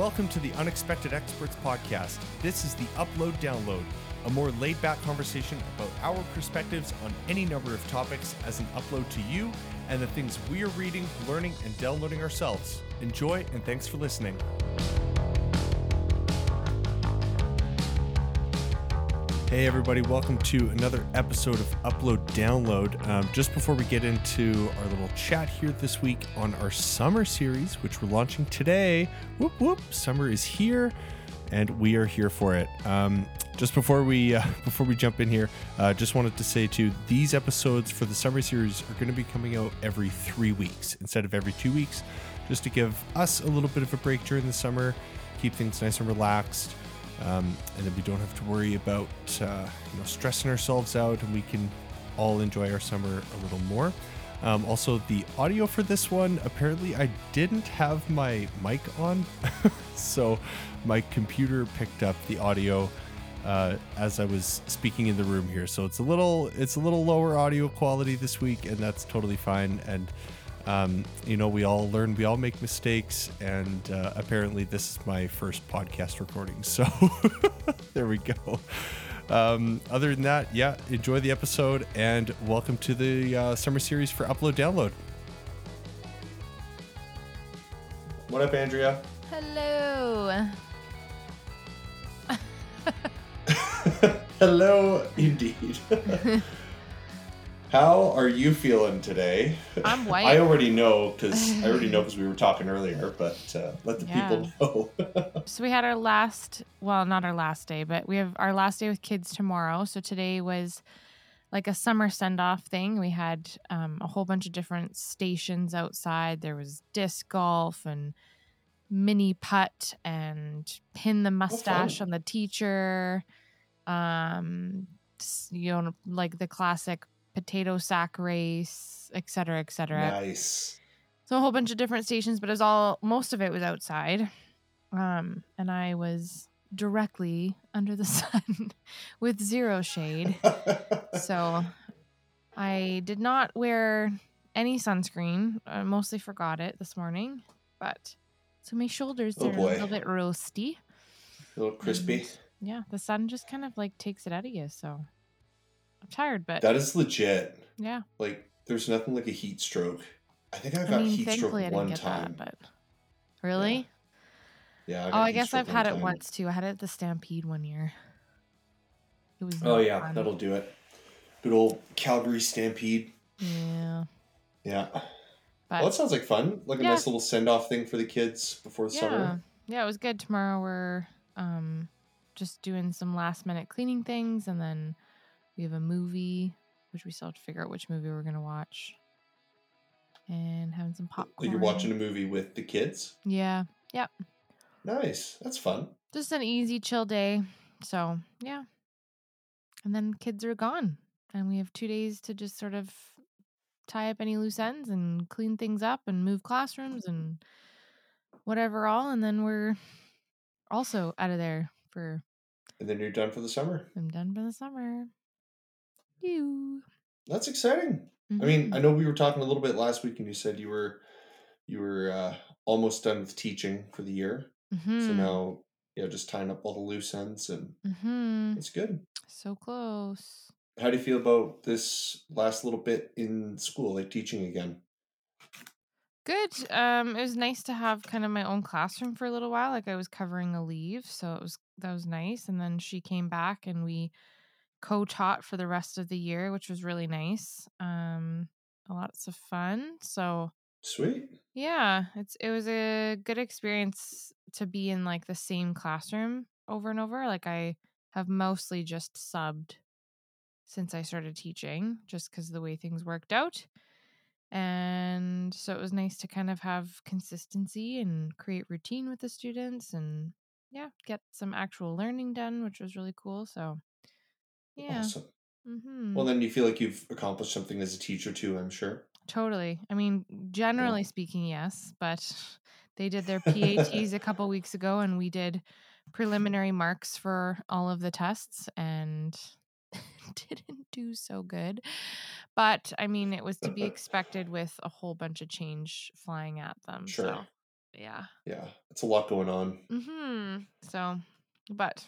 Welcome to the Unexpected Experts podcast. This is the Upload Download, a more laid back conversation about our perspectives on any number of topics as an upload to you and the things we are reading, learning, and downloading ourselves. Enjoy and thanks for listening. Hey, everybody, welcome to another episode of Upload Download. Um, just before we get into our little chat here this week on our summer series, which we're launching today, whoop whoop, summer is here and we are here for it. Um, just before we uh, before we jump in here, uh, just wanted to say too, these episodes for the summer series are going to be coming out every three weeks instead of every two weeks, just to give us a little bit of a break during the summer, keep things nice and relaxed. Um, and then we don't have to worry about uh, you know stressing ourselves out, and we can all enjoy our summer a little more. Um, also, the audio for this one apparently I didn't have my mic on, so my computer picked up the audio uh, as I was speaking in the room here. So it's a little it's a little lower audio quality this week, and that's totally fine. And um, you know, we all learn, we all make mistakes, and uh, apparently, this is my first podcast recording. So there we go. Um, other than that, yeah, enjoy the episode and welcome to the uh, summer series for Upload Download. What up, Andrea? Hello. Hello, indeed. How are you feeling today? I'm white. I already know because I already know because we were talking earlier, but uh, let the Yeah. people know. So we had our last, well, not our last day, but we have our last day with kids tomorrow. So today was like a summer send off thing. We had um, a whole bunch of different stations outside. There was disc golf and mini putt and pin the mustache on the teacher. Um, you know, like the classic potato sack race, et cetera, et cetera. nice. So a whole bunch of different stations, but it was all most of it was outside. Um, and I was directly under the sun with zero shade. So I did not wear any sunscreen. I mostly forgot it this morning, but so my shoulders Oh, are a little bit roasty. a little crispy. Yeah, the sun just kind of like takes it out of you. So tired, but That is legit. yeah. Like, there's nothing like a heat stroke. I think I I got mean, heat stroke I one time. that, but really? Yeah. Oh, got I guess I've had it once too. I had it at the Stampede one year. It was Oh yeah, fun. that'll do it. Good old Calgary Stampede. yeah. Yeah. But well, that sounds like fun. Like a Yeah. nice little send off thing for the kids before the yeah, summer. yeah, it was good. Tomorrow we're um just doing some last minute cleaning things, and then we have a movie, which we still have to figure out which movie we're gonna watch, and having some popcorn. You're watching a movie with the kids. Yeah, Yep. Nice. That's fun. just an easy chill day. So yeah, and then kids are gone, and we have two days to just sort of tie up any loose ends and clean things up and move classrooms and whatever all, and then we're also out of there for And then you're done for the summer. I'm done for the summer. You. That's exciting. I mean. I know we were talking a little bit last week, and you said you were you were uh, almost done with teaching for the year. So Mhm. now, know, just tying up all the loose ends, and Mhm. it's good. So close. How do you feel about this last little bit in school, like teaching again? Good. Um, it was nice to have kind of my own classroom for a little while. Like I was covering a leave, so it was that was nice. And then she came back and we co-taught for the rest of the year, which was really nice. Um, lots of fun. So Sweet. Yeah, it's it was a good experience to be in like the same classroom over and over. Like I have mostly just subbed since I started teaching just cuz the way things worked out. And so it was nice to kind of have consistency and create routine with the students and yeah, get some actual learning done, which was really cool. So yeah. Awesome. Mhm. Well, then you feel like you've accomplished something as a teacher too. I'm sure. Totally. I mean, generally speaking, yes, but they did their PATs a couple weeks ago and we did preliminary marks for all of the tests and didn't do so good. But I mean, it was to be expected with a whole bunch of change flying at them. Sure. So Yeah. Yeah, it's a lot going on. hmm So, but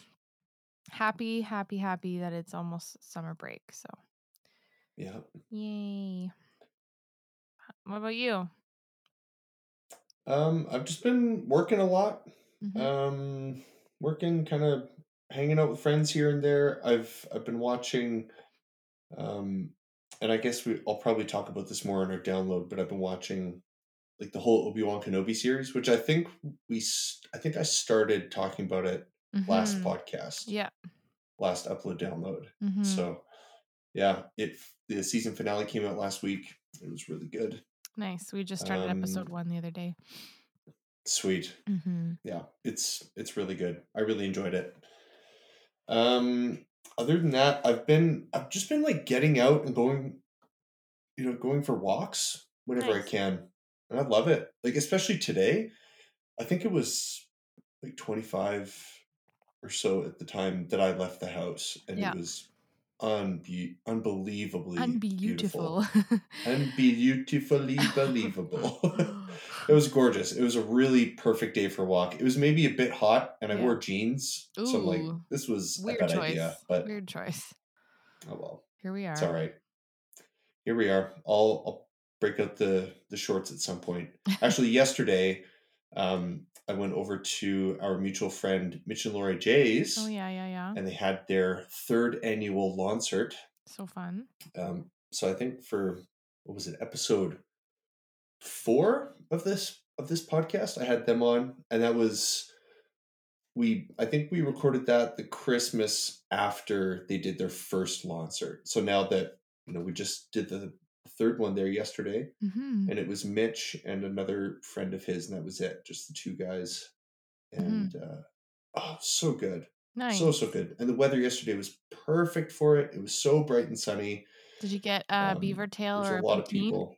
happy, happy, happy that it's almost summer break. So, Yeah. yay. What about you? Um, I've just been working a lot. Mhm. Um, working, kind of hanging out with friends here and there. I've I've been watching, um, and I guess we I'll probably talk about this more in our download. But I've been watching like the whole Obi Wan Kenobi series, which I think we I think I started talking about it last Mhm. podcast, Yeah. last upload download. hmm So yeah, it the season finale came out last week. It was really good. Nice. We just started episode Um, one the other day. Sweet. hmm yeah it's it's really good i really enjoyed it um other than that i've been i've just been like getting out and going you know going for walks whenever i can and i love it like especially today i think it was like 25 or so at the time that i left the house and Yeah. it was unbe- unbelievably beautiful Unbeautiful. unbeautifully believable It was gorgeous. It was a really perfect day for a walk. It was maybe a bit hot, and I Yeah. wore jeans, so I'm like, this was a Weird bad choice. idea. But Weird choice. oh well, Here we are. it's all right. Here we are. I'll I'll break out the the shorts at some point. Actually, yesterday, um, I went over to our mutual friend Mitch and Lori J's, Oh yeah, yeah, yeah. and they had their third annual Lancert. So fun. Um, so I think for what was it, episode four of this of this podcast, I had them on, and that was we. I think we recorded that the Christmas after they did their first Lancert. So now that you know, we just did the third one there yesterday, hmm and it was Mitch and another friend of his, and that was it, just the two guys, and uh, oh, so good. Nice. So so good, and the weather yesterday was perfect for it. It was so bright and sunny. Did you get a Um, beaver tail or a lot of people.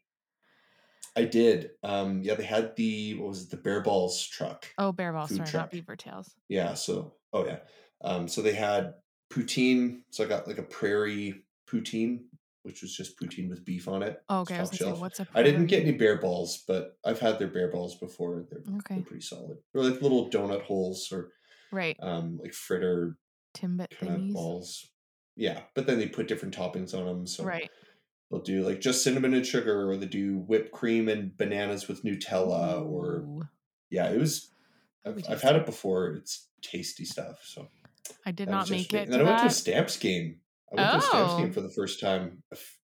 I did. Um, yeah, they had the what was it, the Bear Balls truck. Oh, bear balls, sorry, truck. not beaver tails. Yeah. So oh yeah. Um, so they had poutine. So I got like a prairie poutine, which was just poutine with beef on it. Oh, okay, I was gonna say, what's a I didn't get any bear balls, but I've had their bear balls before. They're, Okay, they're pretty solid. They're like little donut holes or right. um, like fritter Timbit kind of balls. Yeah, but then they put different toppings on them. So Right. They'll do like just cinnamon and sugar, or they do whipped cream and bananas with Nutella, or Ooh, yeah, it was. I've, I've had it before. It's tasty stuff. So I did that not make yesterday, it and then I went to a stamps game. I went to a stamps game Oh, for the first time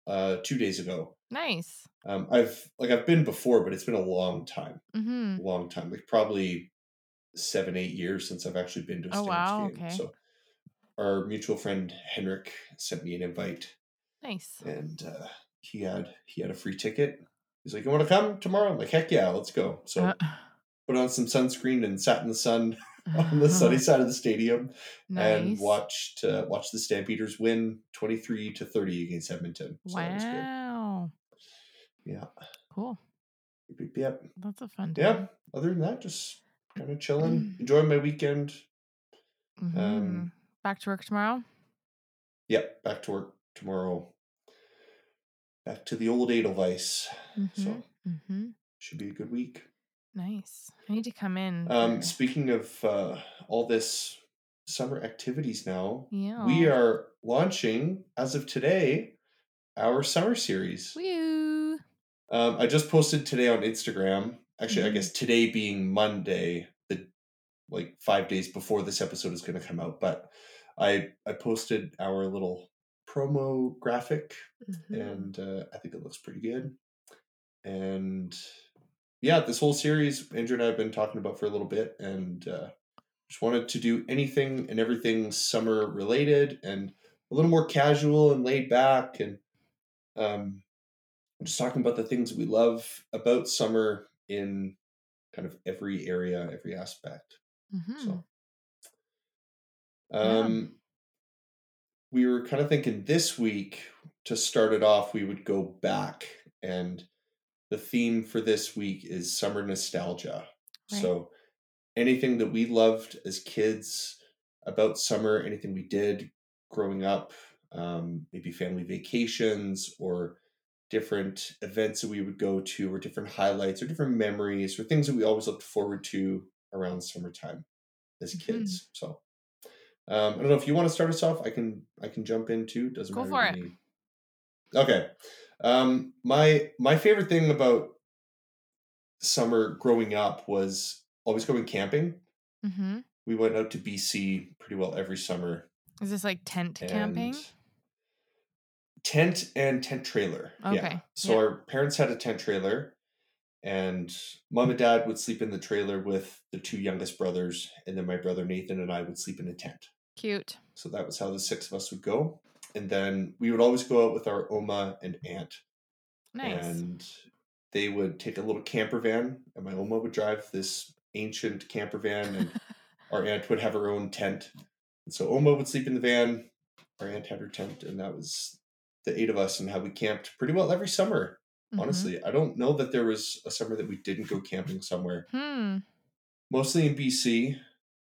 uh, two days ago. nice. Um, I've like I've been before, but it's been a long time, Mm-hmm. long time, like probably seven, eight years since I've actually been to a Oh stamps wow. game. Okay. So our mutual friend Henrik sent me an invite, Nice. and uh, he had he had a free ticket. He's like, "You want to come tomorrow?" I'm like, "Heck yeah, let's go!" So Uh, put on some sunscreen and sat in the sun on the sunny side of the stadium and nice. watched uh, watched the Stampeders win twenty three to thirty against Edmonton. So that was good. Wow. Yeah, Cool. Yep, yep. That's a fun yeah. Other than that, just kind of chilling, enjoying my weekend. hmm Um, Back to work tomorrow. Yep, back to work tomorrow. Back to the old Edelweiss. Mm-hmm. So Mm-hmm. should be a good week. Nice. I need to come in. Um, speaking of uh, all this summer activities now, yeah. we are launching as of today our summer series. Woo. Um, I just posted today on Instagram. Actually, I Mhm. guess today being Monday, the like five days before this episode is going to come out. But I I posted our little promo graphic, Mhm. and uh, I think it looks pretty good. And yeah, this whole series Andrea and I have been talking about for a little bit, and uh, just wanted to do anything and everything summer related, and a little more casual and laid back, and um, just talking about the things we love about summer in kind of every area, every aspect. Mhm. So, Yeah. um, we were kind of thinking this week to start it off, we would go back, and the theme for this week is summer nostalgia. Right. So, anything that we loved as kids about summer, anything we did growing up, um, maybe family vacations or different events that we would go to, or different highlights, or different memories, or things that we always looked forward to around summertime as kids. So um, I don't know if you want to start us off. I can I can jump in too. Doesn't Go matter for to it. me. Okay. Um, my my favorite thing about summer growing up was always going camping. Mm-hmm. We went out to BC pretty well every summer. Is this like tent camping? Tent and tent trailer. Yeah. Okay, So yeah. our parents had a tent trailer and mom and dad would sleep in the trailer with the two youngest brothers and then my brother Nathan and I would sleep in a tent. Cute. So that was how the six of us would go. And then we would always go out with our Oma and aunt. Nice. And they would take a little camper van, and my Oma would drive this ancient camper van, and our aunt would have her own tent. And so Oma would sleep in the van, our aunt had her tent, and that was the eight of us and how we camped pretty well every summer. Mhm. Honestly, I don't know that there was a summer that we didn't go camping somewhere. Hmm. Mostly in BC,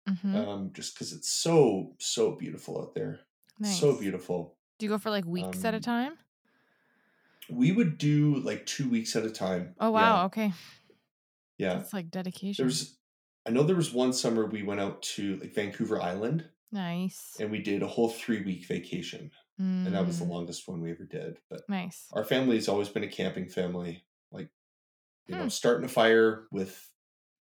Mm-hmm. um, just because it's so so beautiful out there. Nice. So beautiful. Do you go for like weeks at a Um, time? We would do like two weeks at a time. Oh wow. Okay. Yeah, It's like dedication. There was, I know there was one summer we went out to like Vancouver Island, nice. and we did a whole three week vacation, and that was the Mm, longest one we ever did. But nice. our family has always been a camping family. Like, you know, Hmm. starting a fire with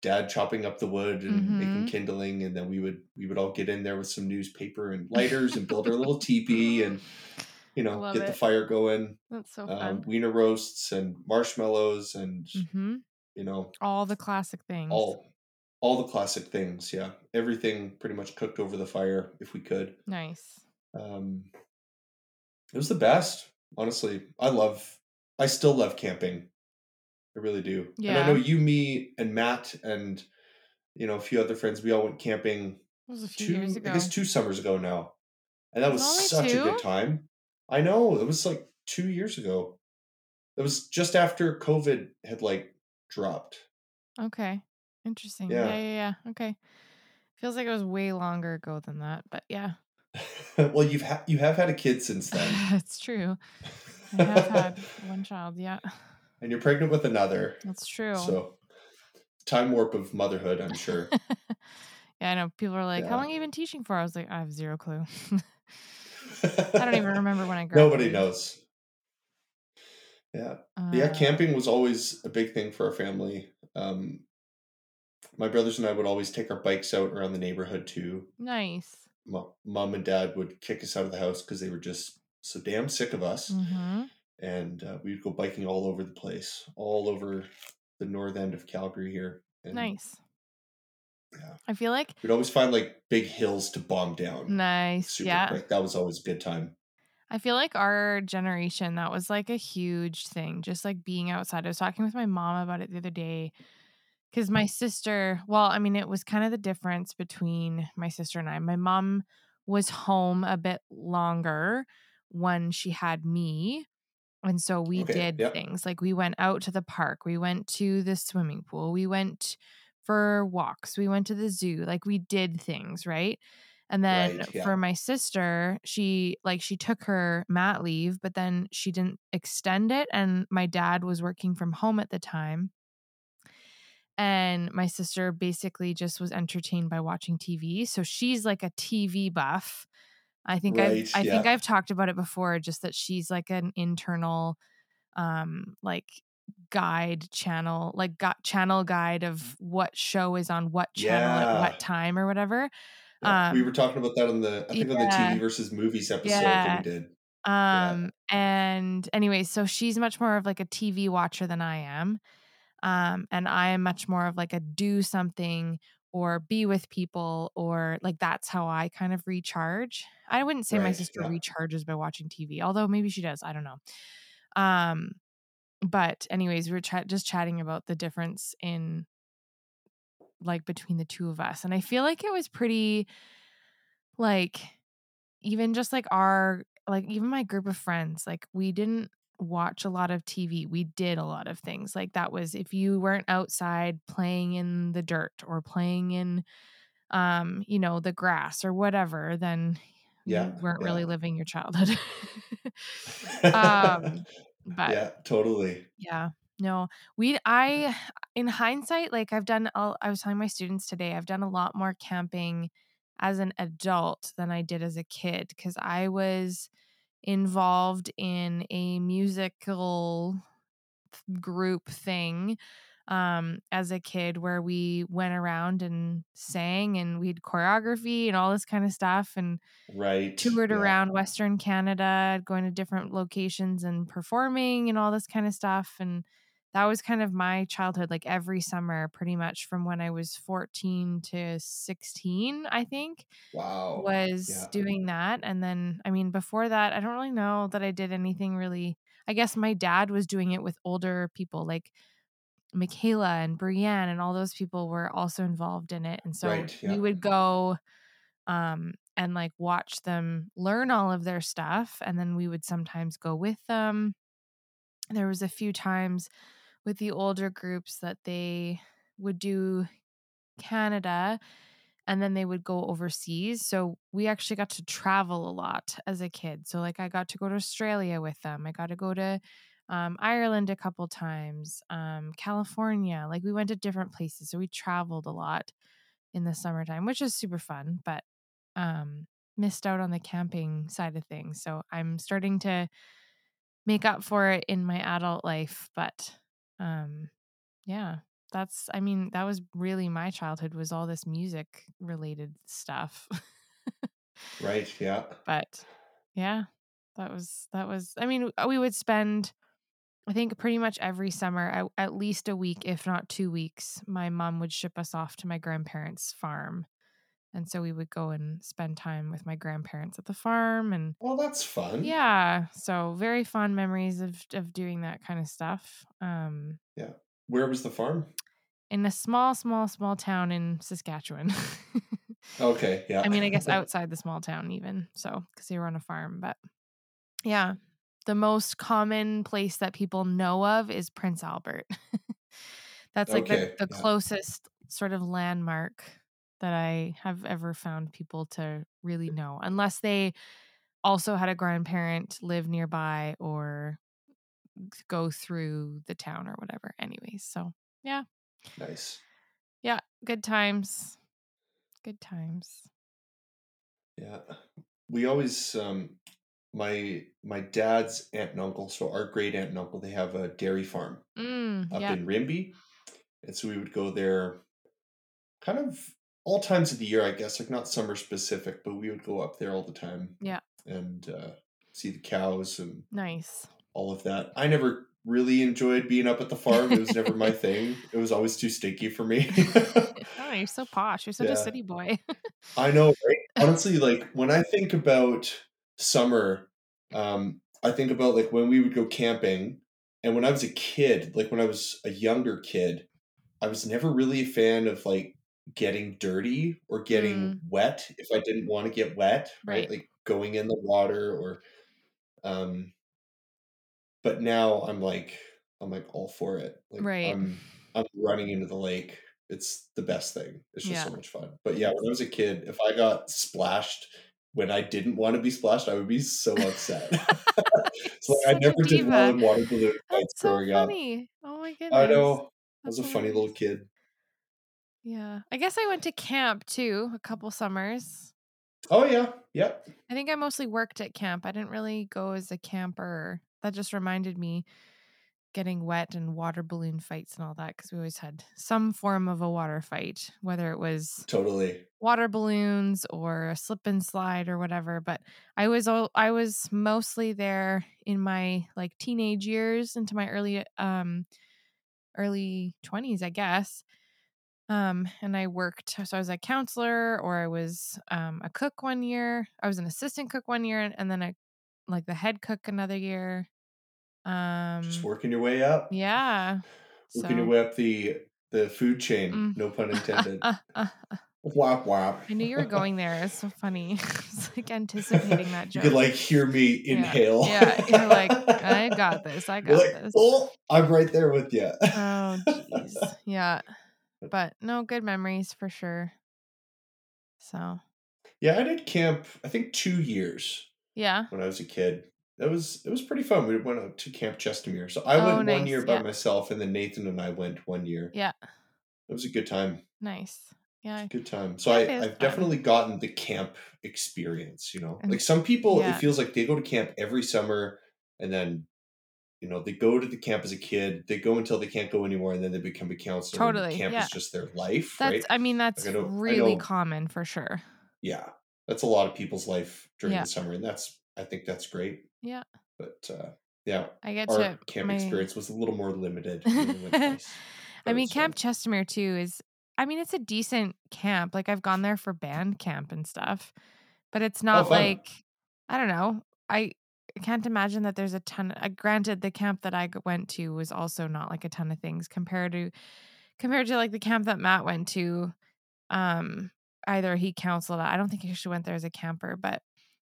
dad chopping up the wood and making Mhm. kindling, and then we would we would all get in there with some newspaper and lighters and build our little teepee and you know Love get the fire going. That's so Um, fun. wiener roasts and marshmallows and mm-hmm. you know All the classic things. all all the classic things. Yeah, everything pretty much cooked over the fire if we could. Nice. Um, it was the best, honestly. I love. I still love camping. I really do. And I know Yeah. you, me, and Matt, and you know a few other friends. We all went camping It was a few two, years ago. I guess, two summers ago now, and that was Was such a good time. I know it was like two years ago. It was just after COVID had like dropped. Okay. Interesting. Yeah. Yeah. yeah, yeah, Okay. Feels like it was way longer ago than that, but yeah, well, you've ha- you have had a kid since then, it's true. I have had one child. Yeah, and you're pregnant with another. that's true. So, time warp of motherhood, I'm sure. yeah, I know. People are like, "How long have you been teaching for?" I was like, "I have zero clue." I don't even remember when I graduated. Nobody knows. Yeah, But yeah. Uh, Camping was always a big thing for our family. Um, my brothers and I would always take our bikes out around the neighborhood too. Nice. Mom and Dad would kick us out of the house because they were just so damn sick of us, Mm-hmm. And uh, we'd go biking all over the place, all over the north end of Calgary here. And Nice. Yeah. I feel like We'd always find like big hills to bomb down. nice. Super yeah. quick. That was always a good time. I feel like our generation, that was like a huge thing, just like being outside. I was talking with my mom about it the other day because my sister, well, I mean, it was kind of the difference between my sister and I. My mom was home a bit longer when she had me. And so we Okay, did yep. things like we went out to the park, we went to the swimming pool, we went for walks, we went to the zoo, like we did things, right? And then Right, yeah. for my sister, she like she took her mat leave, but then she didn't extend it. And my dad was working from home at the time. And my sister basically just was entertained by watching TV. So she's like a TV buff. I think Right, I've I think. I've talked about it before, just that she's like an internal um like guide channel, like got channel guide of what show is on what channel at what time or whatever. Yeah, we Um, were talking about that on the I think on the. TV versus movies episode that Yeah. we did. Um and anyway, so she's much more of like a TV watcher than I am. Um and I am much more of like a do something or be with people or like that's how I kind of recharge. I wouldn't say my sister yeah. recharges by watching TV, although maybe she does, I don't know. Um but anyways, we were chat just chatting about the difference in like between the two of us. And I feel like it was pretty like even just like our like even my group of friends, like we didn't watch a lot of TV. We did a lot of things. Like that was if you weren't outside playing in the dirt or playing in um, you know, the grass or whatever, then Yeah, you weren't yeah. really living your childhood. um But yeah, totally. yeah. No, we I in hindsight, like I've done all I was telling my students today, I've done a lot more camping as an adult than I did as a kid because I was involved in a musical group thing um as a kid where we went around and sang and we had choreography and all this kind of stuff and Right. toured Yeah. around western canada going to different locations and performing and all this kind of stuff and that was kind of my childhood like every summer pretty much from when i was 14 to 16 i think Wow. was Yeah. doing that and then i mean before that i don't really know that i did anything really i guess my dad was doing it with older people like michaela and brienne and all those people were also involved in it and so Right, we would go um and like watch them learn all of their stuff and then we would sometimes go with them there was a few times with the older groups that they would do Canada and then they would go overseas. So we actually got to travel a lot as a kid. So like I got to go to Australia with them. I got to go to um, Ireland a couple times, um, California. Like we went to different places. So we traveled a lot in the summertime, which is super fun, but um, missed out on the camping side of things. So I'm starting to make up for it in my adult life. But um, yeah, that's, I mean, that was really my childhood was all this music related stuff. Right. Yeah. but yeah, that was, that was, I mean, we would spend, I think pretty much every summer, at, at least a week, if not two weeks, my mom would ship us off to my grandparents' farm. And so we would go and spend time with my grandparents at the farm and Well, that's fun. yeah, so very fond memories of of doing that kind of stuff. Um Yeah. Where was the farm? in a small small small town in Saskatchewan. Okay. Yeah. I mean, I guess outside the small town even. So, cuz they were on a farm, but yeah, the most common place that people know of is Prince Albert. That's like Okay, the, the yeah. closest sort of landmark that I have ever found people to really know, unless they also had a grandparent live nearby or go through the town or whatever. Anyways, so yeah, nice. yeah, good times, good times. Yeah. We always um my my dad's aunt and uncle, so our great aunt and uncle, they have a dairy farm Mm, up yeah, in Rimbey. And so we would go there kind of all times of the year, I guess, like not summer specific, but we would go up there all the time. Yeah. And uh, see the cows and nice. all of that. I never really enjoyed being up at the farm. It was never my thing. It was always too stinky for me. Oh, you're so posh. You're such Yeah. a city boy. I know, right? Honestly, like when I think about summer, um, I think about like when we would go camping, and when I was a kid, like when I was a younger kid, I was never really a fan of like getting dirty or getting wet if I didn't want to get wet, right? Right. Like going in the water or um but now I'm like I'm like all for it. Like Right. I'm I'm running into the lake. It's the best thing. It's just so much fun. But yeah, when I was a kid, if I got splashed when I didn't want to be splashed, I would be so upset. so like, I never did well in water balloon fights That's so growing up. funny. Oh my goodness. I know. I was a funny little kid. Yeah. I guess I went to camp too a couple summers. Oh yeah. Yep. I think I mostly worked at camp. I didn't really go as a camper. That just reminded me getting wet and water balloon fights and all that because we always had some form of a water fight, whether it was Totally. water balloons or a slip and slide or whatever. But I was I was mostly there in my like teenage years into my early um early 20s, I guess. Um, and I worked, so I was a counselor or I was um, a cook one year. I was an assistant cook one year and, and then I like the head cook another year. Um, Just working your way up. yeah. Working your way up the the food chain. Mm. No pun intended. uh, uh, uh, whop whop. I knew you were going there. It's so funny. it's like anticipating that You joke. could like hear me inhale. Yeah, you're like, I got this. I got like, this. oh, I'm right there with you. Oh, jeez. Yeah. But no, good memories for sure. So, yeah, I did camp. I think two years yeah. when I was a kid. That was it was pretty fun. We went out to Camp Chestermere. So I Oh, went one year by yeah. myself, and then Nathan and I went one year. Yeah. It was a good time. Nice. Yeah. Good time. So I, I've fun. definitely gotten the camp experience, you know. Like some people, yeah. it feels like they go to camp every summer and then, you know, they go to the camp as a kid, they go until they can't go anymore, and then they become a counselor. and Totally, Camp yeah. is just their life, That's right? I mean that's I know- I really know- common for sure. Yeah. That's a lot of people's life during Yeah. the summer. And that's I think that's great. Yeah. But uh yeah, I get our to camp my- experience was a little more limited. We only went twice, but I mean, Camp fun. Chestermere too is. I mean, it's a decent camp. Like I've gone there for band camp and stuff, but it's not Oh, like I don't know. I can't imagine that there's a ton. Uh, granted, the camp that I went to was also not like a ton of things compared to compared to like the camp that Matt went to. Um, either he counseled. I don't think he actually went there as a camper, but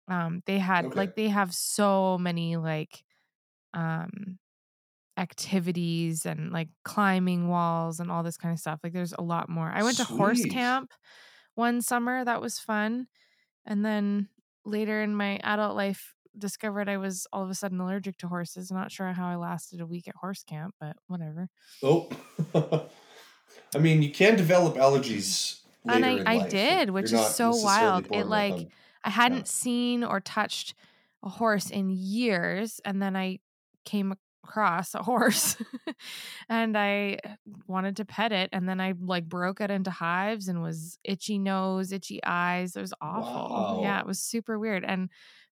um, they had Okay. like they have so many like um activities and like climbing walls and all this kind of stuff. Like there's a lot more. I went to horse camp one summer. That was fun. And then later in my adult life discovered I was all of a sudden allergic to horses. Not sure how I lasted a week at horse camp, but whatever. Oh, I mean, you can develop allergies And I- I life. did, which You're is so wild. It, like, them. I hadn't seen or touched a horse in years and then I came across a horse and I wanted to pet it and then I like broke it into hives and was itchy nose, itchy eyes. It was awful. Yeah, it was super weird. And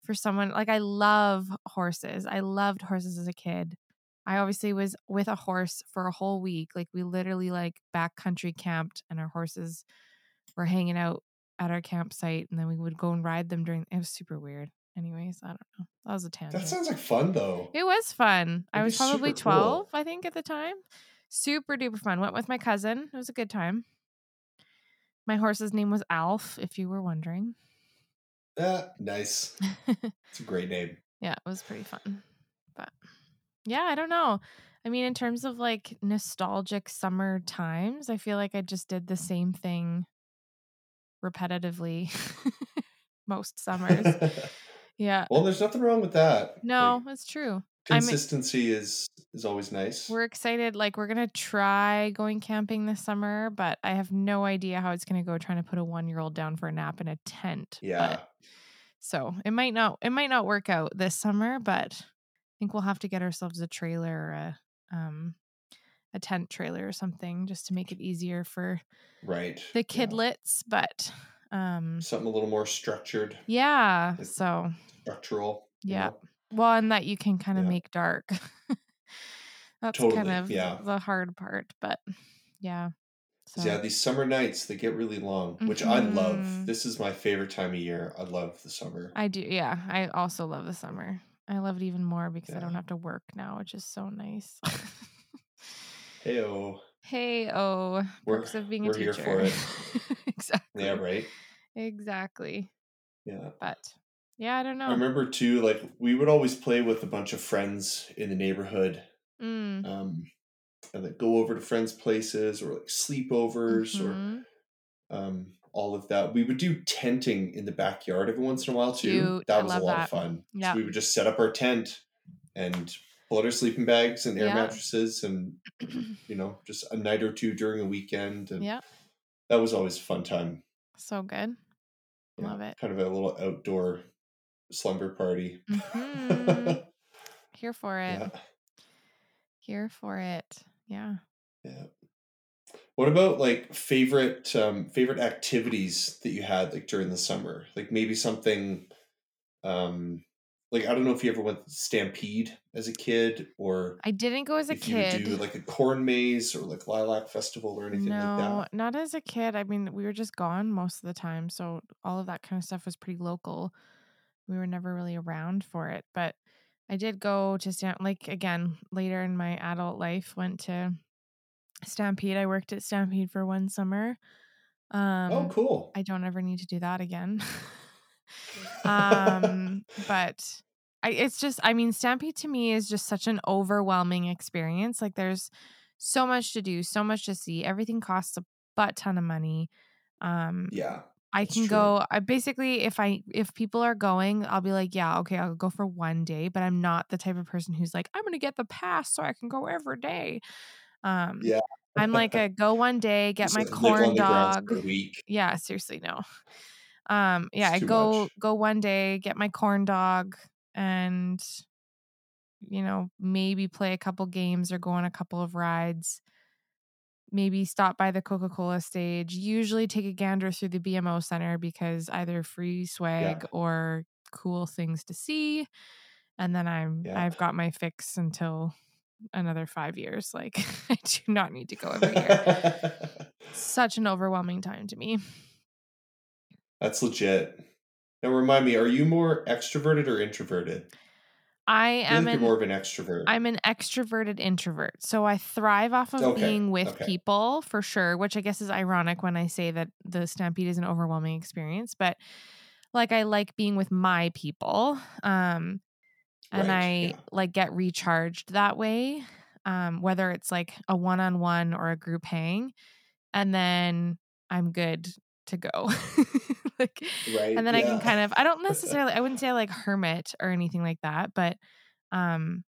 for someone like I love horses. I loved horses as a kid. I obviously was with a horse for a whole week. Like we literally like backcountry camped and our horses were hanging out at our campsite and then we would go and ride them during it was super weird. Anyways, I don't know. That was a tangent. That sounds like fun, though. It was fun. I That'd was probably super cool. 12, I think, at the time. Super duper fun. Went with my cousin. It was a good time. My horse's name was Alf, if you were wondering. Ah, nice. It's a great name. yeah, it was pretty fun. But yeah, I don't know. I mean, in terms of like nostalgic summer times, I feel like I just did the same thing repetitively most summers. Yeah. well, there's nothing wrong with that. No, Like, it's true. Consistency is is always nice. We're excited. Like we're gonna try going camping this summer, but I have no idea how it's gonna go trying to put a one year old down for a nap in a tent. yeah. But, so it might not it might not work out this summer, but I think we'll have to get ourselves a trailer or a um a tent trailer or something just to make it easier for right. the yeah. kidlets. But um Something a little more structured, yeah, It's- so structural. you Yeah. know? Well and that you can kind of Yeah. make dark. That's Totally, kind of yeah. the hard part, but yeah. 'Cause, Yeah, these summer nights they get really long, which I Mhm. love. This is my favorite time of year. I love the summer. I do. Yeah. I also love the summer. I love it even more because I don't have to work now, which is so nice. Hey oh, hey, oh, perks of being a we're here teacher. for it. exactly. yeah, right. Exactly. Yeah. But yeah, I don't know. I remember too, like we would always play with a bunch of friends in the neighborhood, Mm, um, and like go over to friends' places or like sleepovers or mhm. um, all of that. We would do tenting in the backyard every once in a while too. Cute. That I was a lot that. of fun. Yeah. So we would just set up our tent and pull out our sleeping bags and air Yeah. mattresses and you know just a night or two during a weekend and yeah. that was always a fun time. So good. Yeah, Love it. Kind of a little outdoor slumber party. Mhm. Here for it. yeah. Here for it. Yeah. Yeah. What about like favorite um favorite activities that you had like during the summer? Like maybe something um like I don't know if you ever went Stampede as a kid or I didn't go as a if kid. you do like a corn maze or like lilac festival or anything no, like that. No, not as a kid. I mean, we were just gone most of the time, so all of that kind of stuff was pretty local. We were never really around for it, but I did go to Stamp. Like again, later in my adult life, went to Stampede. I worked at Stampede for one summer. Um, oh, cool. I don't ever need to do that again. um, but I, it's just, I mean, Stampede to me is just such an overwhelming experience. Like, there's so much to do, so much to see. Everything costs a butt ton of money. Um, yeah. I can go I basically if I if people are going, I'll be like, yeah, okay, I'll go for one day, but I'm not the type of person who's like, I'm going to get the pass so I can go every day. Um Yeah. I'm like a go one day, get Just my corn dog. for a week. Yeah, seriously, no. Um yeah, I go much. go one day, get my corn dog and you know, maybe play a couple games or go on a couple of rides. Maybe stop by the Coca-Cola stage. Usually take a gander through the BMO Center because either free swag Yeah. or cool things to see. And then I'm Yeah. I've got my fix until another 5 years. Like I do not need to go every year. Such an overwhelming time to me. That's legit. Now remind me, are you more extroverted or introverted? I am an more of an extrovert. I'm an extroverted introvert. So I thrive off of Okay, being with okay. people for sure, which I guess is ironic when I say that the Stampede is an overwhelming experience, but like I like being with my people. Um and Right, I yeah. like get recharged that way. Um whether it's like a one-on-one or a group hang and then I'm good to go. like Right, and then I can kind of I don't necessarily I wouldn't say I like hermit or anything like that, but um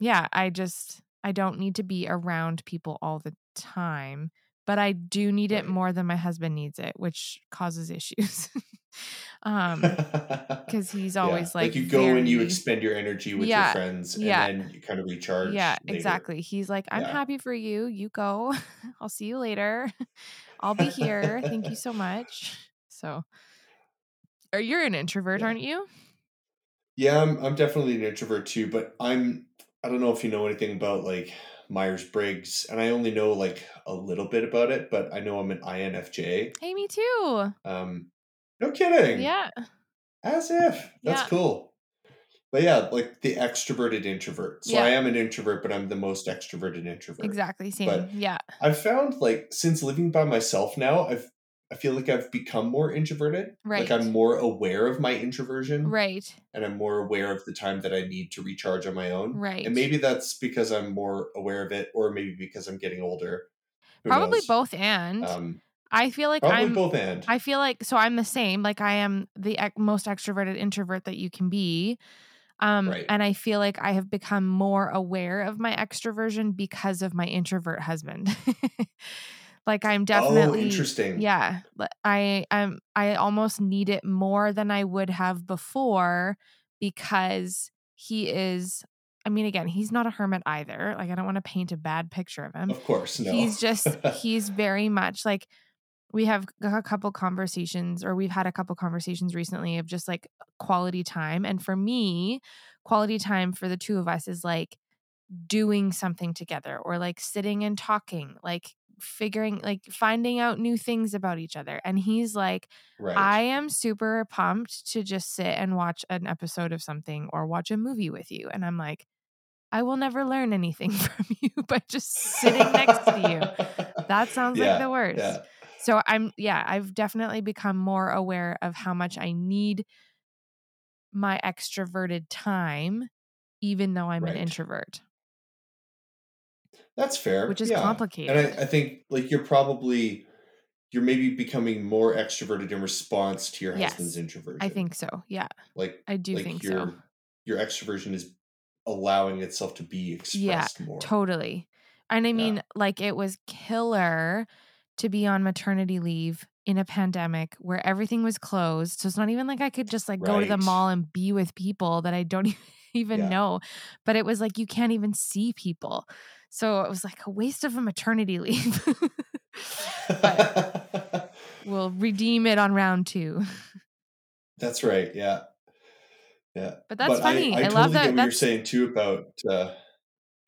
yeah, I just I don't need to be around people all the time, but I do need it more than my husband needs it, which causes issues. um cuz he's Yeah, always like, like you go and you expend your energy with Yeah, your friends and yeah. then you kind of recharge Yeah, later. exactly. He's like, "I'm Yeah. happy for you. You go. I'll see you later. I'll be here. Thank you so much." So, or you're an introvert, Yeah. aren't you? Yeah, I'm I'm definitely an introvert too, but I'm I don't know if you know anything about like Myers-Briggs, and I only know like a little bit about it, but I know I'm an INFJ. Hey, me too. Um, no kidding. Yeah. As if. That's Yeah. cool. But yeah, like the extroverted introvert. So Yeah. I am an introvert, but I'm the most extroverted introvert. Exactly. Same. But yeah. I've found like since living by myself now, I've I feel like I've become more introverted. Right. Like I'm more aware of my introversion Right. and I'm more aware of the time that I need to recharge on my own. Right. And maybe that's because I'm more aware of it, or maybe because I'm getting older. Who Probably knows? both and. Um, I feel like probably I'm both and. I feel like so I'm the same. Like I am the most extroverted introvert that you can be. Um Right. and I feel like I have become more aware of my extroversion because of my introvert husband. like I'm oh, definitely interesting. yeah, I I'm I almost need it more than I would have before because he is I mean again, he's not a hermit either. Like I don't want to paint a bad picture of him Of course, no. he's just he's very much like we have a couple conversations or we've had a couple conversations recently of just like quality time and for me quality time for the two of us is like doing something together or like sitting and talking like figuring like finding out new things about each other and he's like right. I am super pumped to just sit and watch an episode of something or watch a movie with you. And I'm like, I will never learn anything from you by just sitting next to you. That sounds like the worst. Yeah. So I'm, yeah, I've definitely become more aware of how much I need my extroverted time, even though I'm an introvert, That's fair. which is yeah. complicated. And I, I think like you're probably you're maybe becoming more extroverted in response to your Yes, husband's introversion. I think so. Yeah, like I do like think your so. your extroversion is allowing itself to be expressed more. Totally. And I Yeah. mean, like, it was killer to be on maternity leave in a pandemic where everything was closed. So it's not even like I could just like go to the mall and be with people that I don't even Yeah. know. But it was like you can't even see people. So it was like a waste of a maternity leave. but we'll redeem it on round two. That's right. Yeah. Yeah. But that's funny. I, I I, love that- get what you're saying too about uh,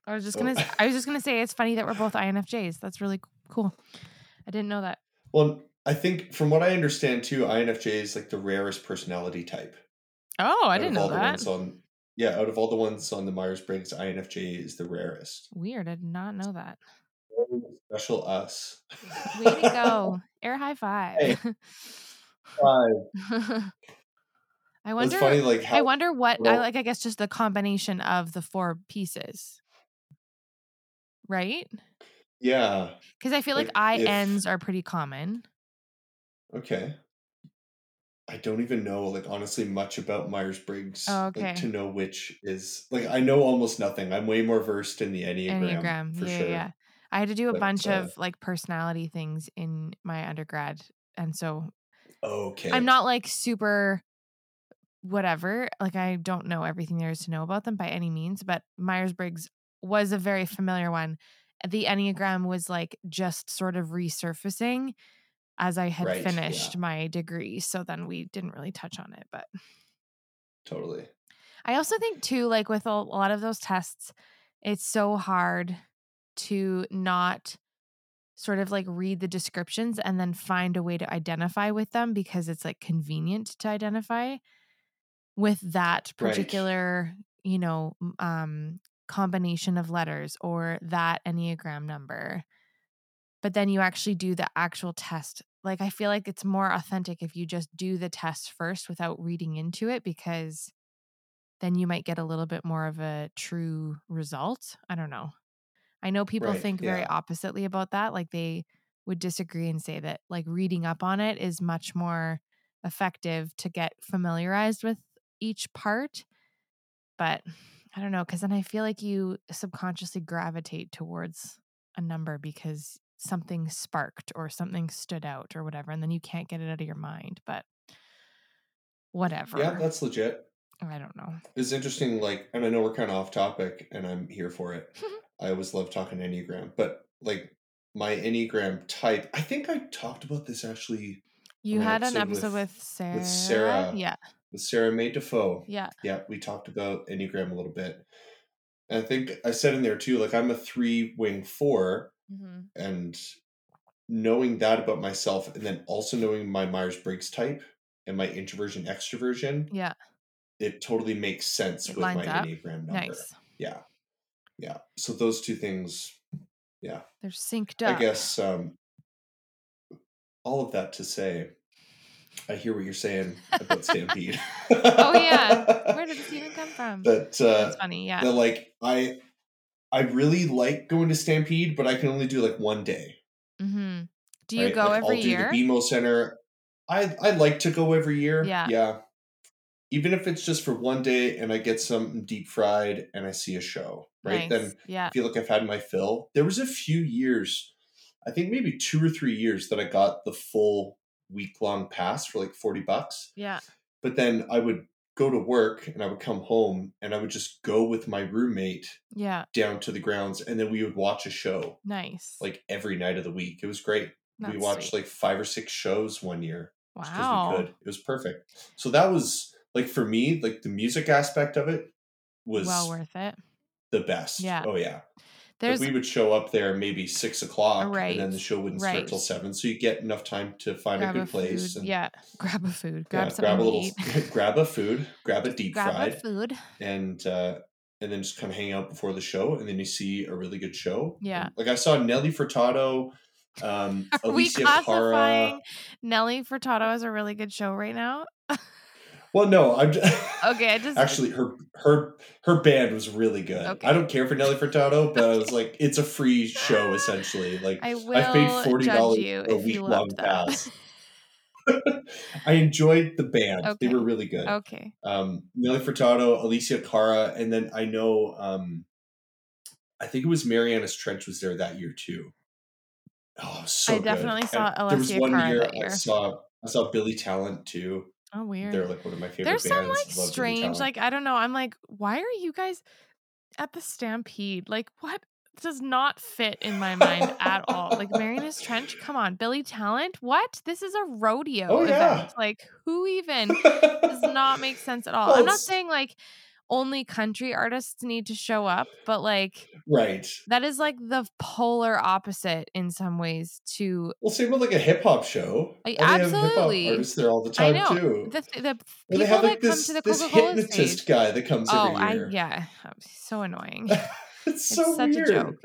I was just Oh. gonna s- I was just gonna say it's funny that we're both INFJs. That's really cool. I didn't know that. well, I think from what I understand too, INFJ is like the rarest personality type. Oh, I out didn't know that. on yeah, out of all the ones on the Myers Briggs, INFJ is the rarest. Weird. I did not know that. Special us. Way to go. Air high five. Hey. Five. I It's wonder funny, like how I wonder what I like I guess just the combination of the four pieces. Right? Yeah. Because I feel like, Like, if- INs are pretty common. Okay. I don't even know, like honestly, much about Myers Briggs. Oh, Like okay. to know which is like I know almost nothing. I'm way more versed in the Enneagram, Enneagram. for yeah, sure. yeah. I had to do a But bunch uh, of like personality things in my undergrad. And so okay, I'm not like super whatever. Like I don't know everything there is to know about them by any means, but Myers Briggs was a very familiar one. The Enneagram was like just sort of resurfacing as I had Right, yeah. finished my degree. So then we didn't really touch on it. But totally. I also think too, like with a, lot of those tests, it's so hard to not sort of like read the descriptions and then find a way to identify with them because it's like convenient to identify with that Right. particular, you know, um combination of letters or that enneagram number. But then you actually do the actual test. Like I feel like it's more authentic if you just do the test first without reading into it because then you might get a little bit more of a true result. I don't know. I know people Right, think very oppositely about that. Like they would disagree and say that like reading up on it is much more effective to get familiarized with each part. But I don't know, because then I feel like you subconsciously gravitate towards a number because something sparked or something stood out or whatever. And then you can't get it out of your mind. But whatever. Yeah, that's legit. Oh, I don't know. It's interesting, like, and I know we're kind of off topic, and I'm here for it. I always love talking Enneagram, but like my Enneagram type, I think I talked about this actually You had an episode episode with- with, Sarah. with Sarah. Yeah. With Sarah May Defoe. Yeah. Yeah, we talked about Enneagram a little bit. And I think I said in there too, like I'm a three wing four, hmm and knowing that about myself, and then also knowing my Myers Briggs type and my introversion extroversion, Yeah. it totally makes sense It with my up. Enneagram number. Nice. Yeah. Yeah. So those two things, yeah. They're synced up. I guess um all of that to say, I hear what you're saying about Stampede. Oh, yeah. Where did this even come from? That uh That's funny. Yeah. that like I I really like going to Stampede, but I can only do like one day. Mm-hmm. Do you right? go Like, every I'll year? do the BMO Center. I I like to go every year. Yeah. Yeah. Even if it's just for one day and I get something deep fried and I see a show, right? nice. Then yeah. I feel like I've had my fill. There was a few years, I think maybe two or three years that I got the full week long pass for like 40 bucks. Yeah. But then I would go to work and I would come home and I would just go with my roommate Yeah. down to the grounds and then we would watch a show Nice. like every night of the week. It was great. we watched sweet. like five or six shows one year wow. we could. It was perfect. So that was like for me, like the music aspect of it was Well worth it. the best. Yeah. Oh yeah. There's we would show up there maybe six o'clock, and then the show wouldn't start till seven, so you get enough time to find a good a place. and, Yeah. Grab a food. Grab something grab a little, eat. grab a food, grab a deep grab fried, a food. and uh, and then just of hang out before the show, and then you see a really good show. Yeah. Like I saw Nelly Furtado, um, Are we Alessia Cara. classifying Nelly Furtado as a really good show right now? Well, no, I'm just, Okay, I just actually her her her band was really good. Okay. I don't care for Nelly Furtado, but I was like, it's a free show essentially. Like I I've paid forty dollars a week long pass. I enjoyed the band. They were really good. okay. Um, Nelly Furtado, Alessia Cara, and then I know um, I think it was Marianas Trench was there that year too. Oh, so I definitely And saw there was Alessia one Cara year, that I saw I saw Billy Talent too. Oh, weird. They're like one of my favorite There's some like strange, like I don't know. I'm like, why are you guys at the Stampede? Like, what does not fit in my mind at all? Like Marianas Trench, come on, Billy Talent, what? This is a rodeo Oh, yeah. event. Like, who even does not make sense at all? Well, I'm not saying like only country artists need to show up, but like right. that is like the polar opposite in some ways to Well, same with like a hip hop show. Like, And they have hip hop absolutely. artists there all the I time know too. the the people they have that like come this to the this hypnotist stage. guy that comes Oh, every I year. yeah, so annoying. it's It's so such a joke.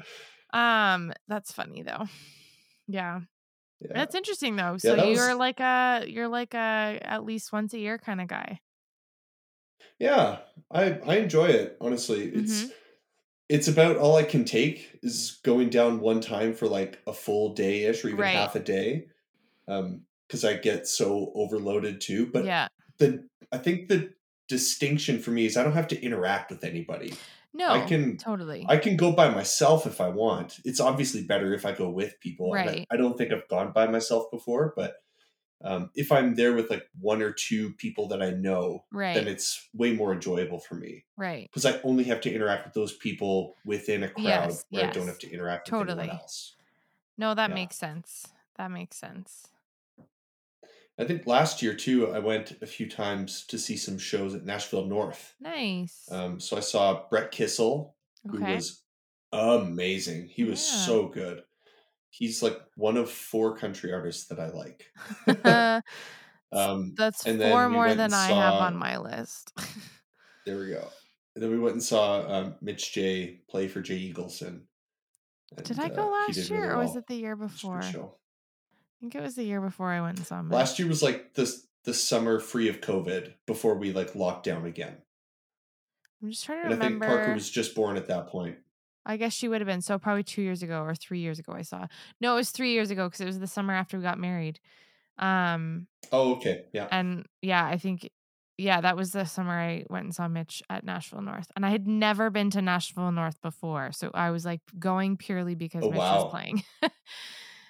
Um, that's funny though. Yeah, Yeah. that's interesting though. So that you're was- like a you're like a at least once a year kind of guy. Yeah, I I enjoy it. Honestly, it's Mhm. it's about all I can take is going down one time for like a full day ish or even Right. half a day. Um, because I get so overloaded too. But yeah. the I think the distinction for me is I don't have to interact with anybody. No. I can- totally. I can go by myself if I want. It's obviously better if I go with people. and I- Right. I, don't think I've gone by myself before, but um, if I'm there with like one or two people that I know, right. then it's way more enjoyable for me right. because I only have to interact with those people within a crowd Yes, where I don't have to interact with Totally. anyone else. No, that Yeah. makes sense. That makes sense. I think last year too, I went a few times to see some shows at Nashville North. Nice. Um, so I saw Brett Kissel, who was amazing. He was Yeah. so good. He's like one of four country artists that I like. Um, That's and four we more than and I have on my list. there we go. And then we went and saw um, Mitch J play for Jay Eagleson. did I go uh, last year really or was it the year It was a before? I think it was the year before I went and saw him. Last year was like this the summer free of COVID before we like locked down again. I'm just trying to And I think. Parker was just born at that point. I guess she would have been. So probably two years ago or three years ago I saw. No, it was three years ago because it was the summer after we got married. Um Oh, okay. Yeah. and yeah, I think yeah, that was the summer I went and saw Mitch at Nashville North. And I had never been to Nashville North before. So I was like going purely because Oh, Mitch wow. was playing.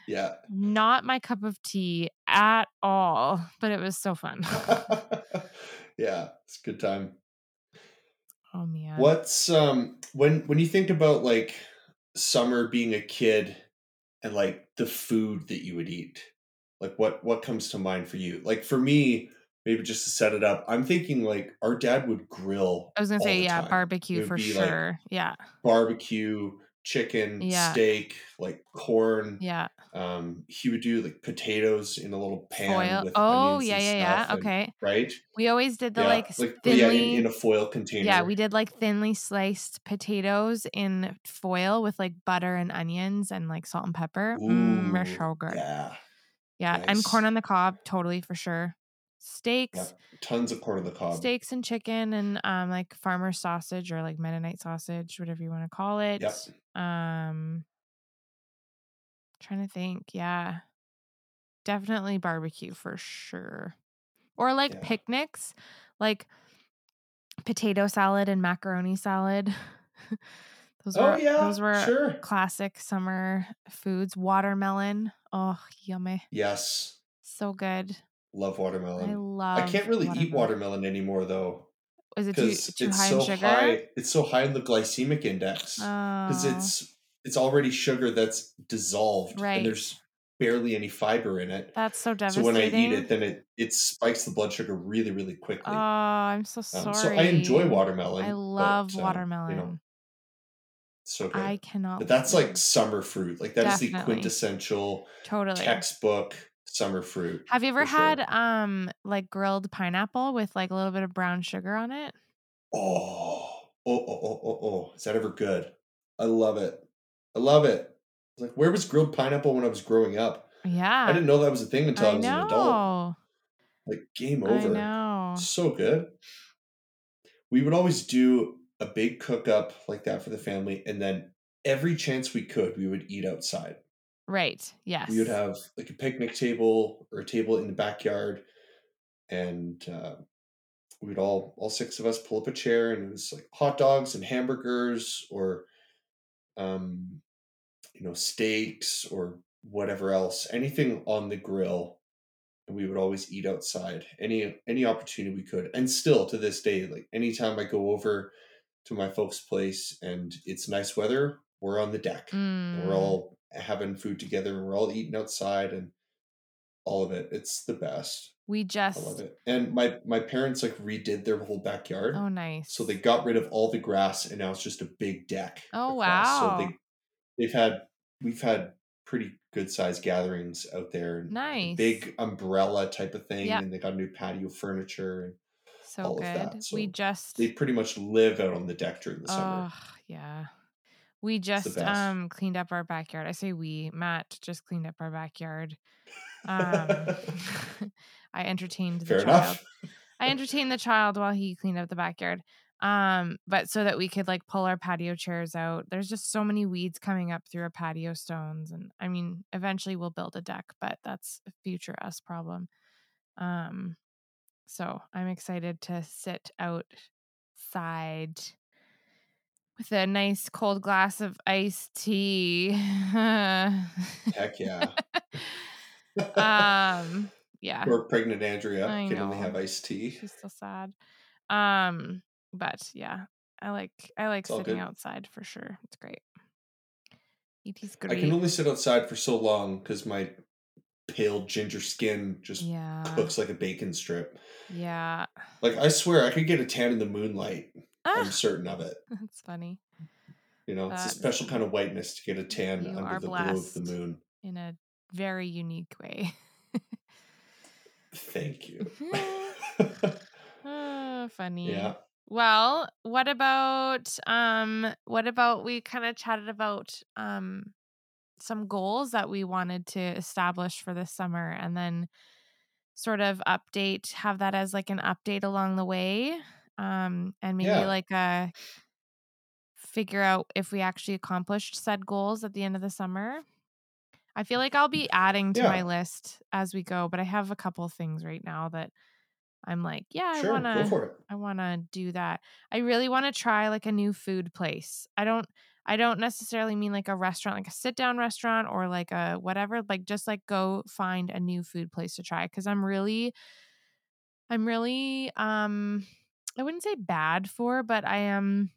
Yeah. Not my cup of tea at all, but it was so fun. yeah. It's a good time. Oh man. What's um when when you think about like summer being a kid and like the food that you would eat, like what what comes to mind for you? Like for me, maybe just to set it up, I'm thinking like our dad would grill. I was gonna say, yeah, time. barbecue for be, like, sure. yeah. barbecue, chicken, Yeah. steak, like corn. Yeah. Um, he would do like potatoes in a little pan Foil. with Oh, yeah, yeah, yeah. and- Okay. right? We always did the yeah, like, like but yeah, thinly. in, in a foil container. yeah, we did like thinly sliced potatoes in foil with like butter and onions and like salt and pepper. Mm, they're so good. Yeah, Yeah, and corn on the cob, totally for sure. Steaks, tons of corn on the cob. steaks and chicken and um like farmer sausage or like Mennonite sausage, whatever you want to call it. Yep. Um trying to think, yeah. Definitely barbecue for sure. Or like Yeah. picnics, like potato salad and macaroni salad. those Oh were yeah, those were sure. classic summer foods. Watermelon. Oh, yummy. Yes, So good. Love watermelon. I love I can't really eat watermelon anymore though Is it too, because too it's high so in sugar? high. It's so high in the glycemic index because Oh, it's it's already sugar that's dissolved Right. and there's barely any fiber in it. that's so devastating. So when I eat it, then it it spikes the blood sugar really really quickly. Oh, I'm so sorry. Um, so I enjoy watermelon. I but, love um, watermelon. You know, so good. I cannot. but that's like summer fruit. Like that is the quintessential totally. textbook summer fruit. Have you ever for sure. had um like grilled pineapple with like a little bit of brown sugar on it? Oh, oh, oh, oh, oh, oh. Is that ever good? I love it. I love it. Like, where was grilled pineapple when I was growing up? Yeah. I didn't know that was a thing until I, I was an adult. Like, game I over. know. So good. We would always do a big cook up like that for the family, and then every chance we could, we would eat outside. Right. Yes. We would have like a picnic table or a table in the backyard, and uh, we would all all six of us pull up a chair, and it was like hot dogs and hamburgers, or um, you know, steaks or whatever else, anything on the grill. And we would always eat outside any any opportunity we could, and still to this day, like anytime I go over to my folks' place and it's nice weather, we're on the deck. Mm. We're all having food together and we're all eating outside and all of it. It's the best. we I just love it. And my my parents like redid their whole backyard. Oh nice. So they got rid of all the grass and now it's just a big deck. Oh, wow. So they they've had we've had pretty good sized gatherings out there Nice. big umbrella type of thing Yep. and they got new patio furniture and so all of good. that. we just they pretty much live out on the deck during the summer. Oh, yeah. We just um cleaned up our backyard. I say we, Matt just cleaned up our backyard. Um I entertained the Fair child. enough. I entertained the child while he cleaned up the backyard. Um, but so that we could like pull our patio chairs out. There's just so many weeds coming up through our patio stones. And I mean, eventually we'll build a deck, but that's a future us problem. Um, so I'm excited to sit outside with a nice cold glass of iced tea. Heck yeah. um, yeah. Or pregnant Andrea I can only have iced tea. She's so sad. Um, but yeah, I like I like It's sitting outside for sure. It's great. ET's I can only sit outside for so long because my pale ginger skin just yeah. cooks like a bacon strip. Yeah. Like I swear, I could get a tan in the moonlight. I'm Ah, certain of it. that's funny. You know, it's a special kind of whiteness to get a tan under the glow of the moon. In a very unique way. Thank you. Ah, funny. yeah. Well, what about um what about we kind of chatted about um some goals that we wanted to establish for this summer and then sort of update have that as like an update along the way um and maybe Yeah. like a figure out if we actually accomplished said goals at the end of the summer. I feel like I'll be adding to my list as we go, but I have a couple of things right now that I'm like, yeah, I wanna. I want to do that. I really want to try like a new food place. I don't I don't necessarily mean like a restaurant, like a sit down restaurant or like a whatever, like just like go find a new food place to try cuz I'm really I'm really um I wouldn't say bad for, but I am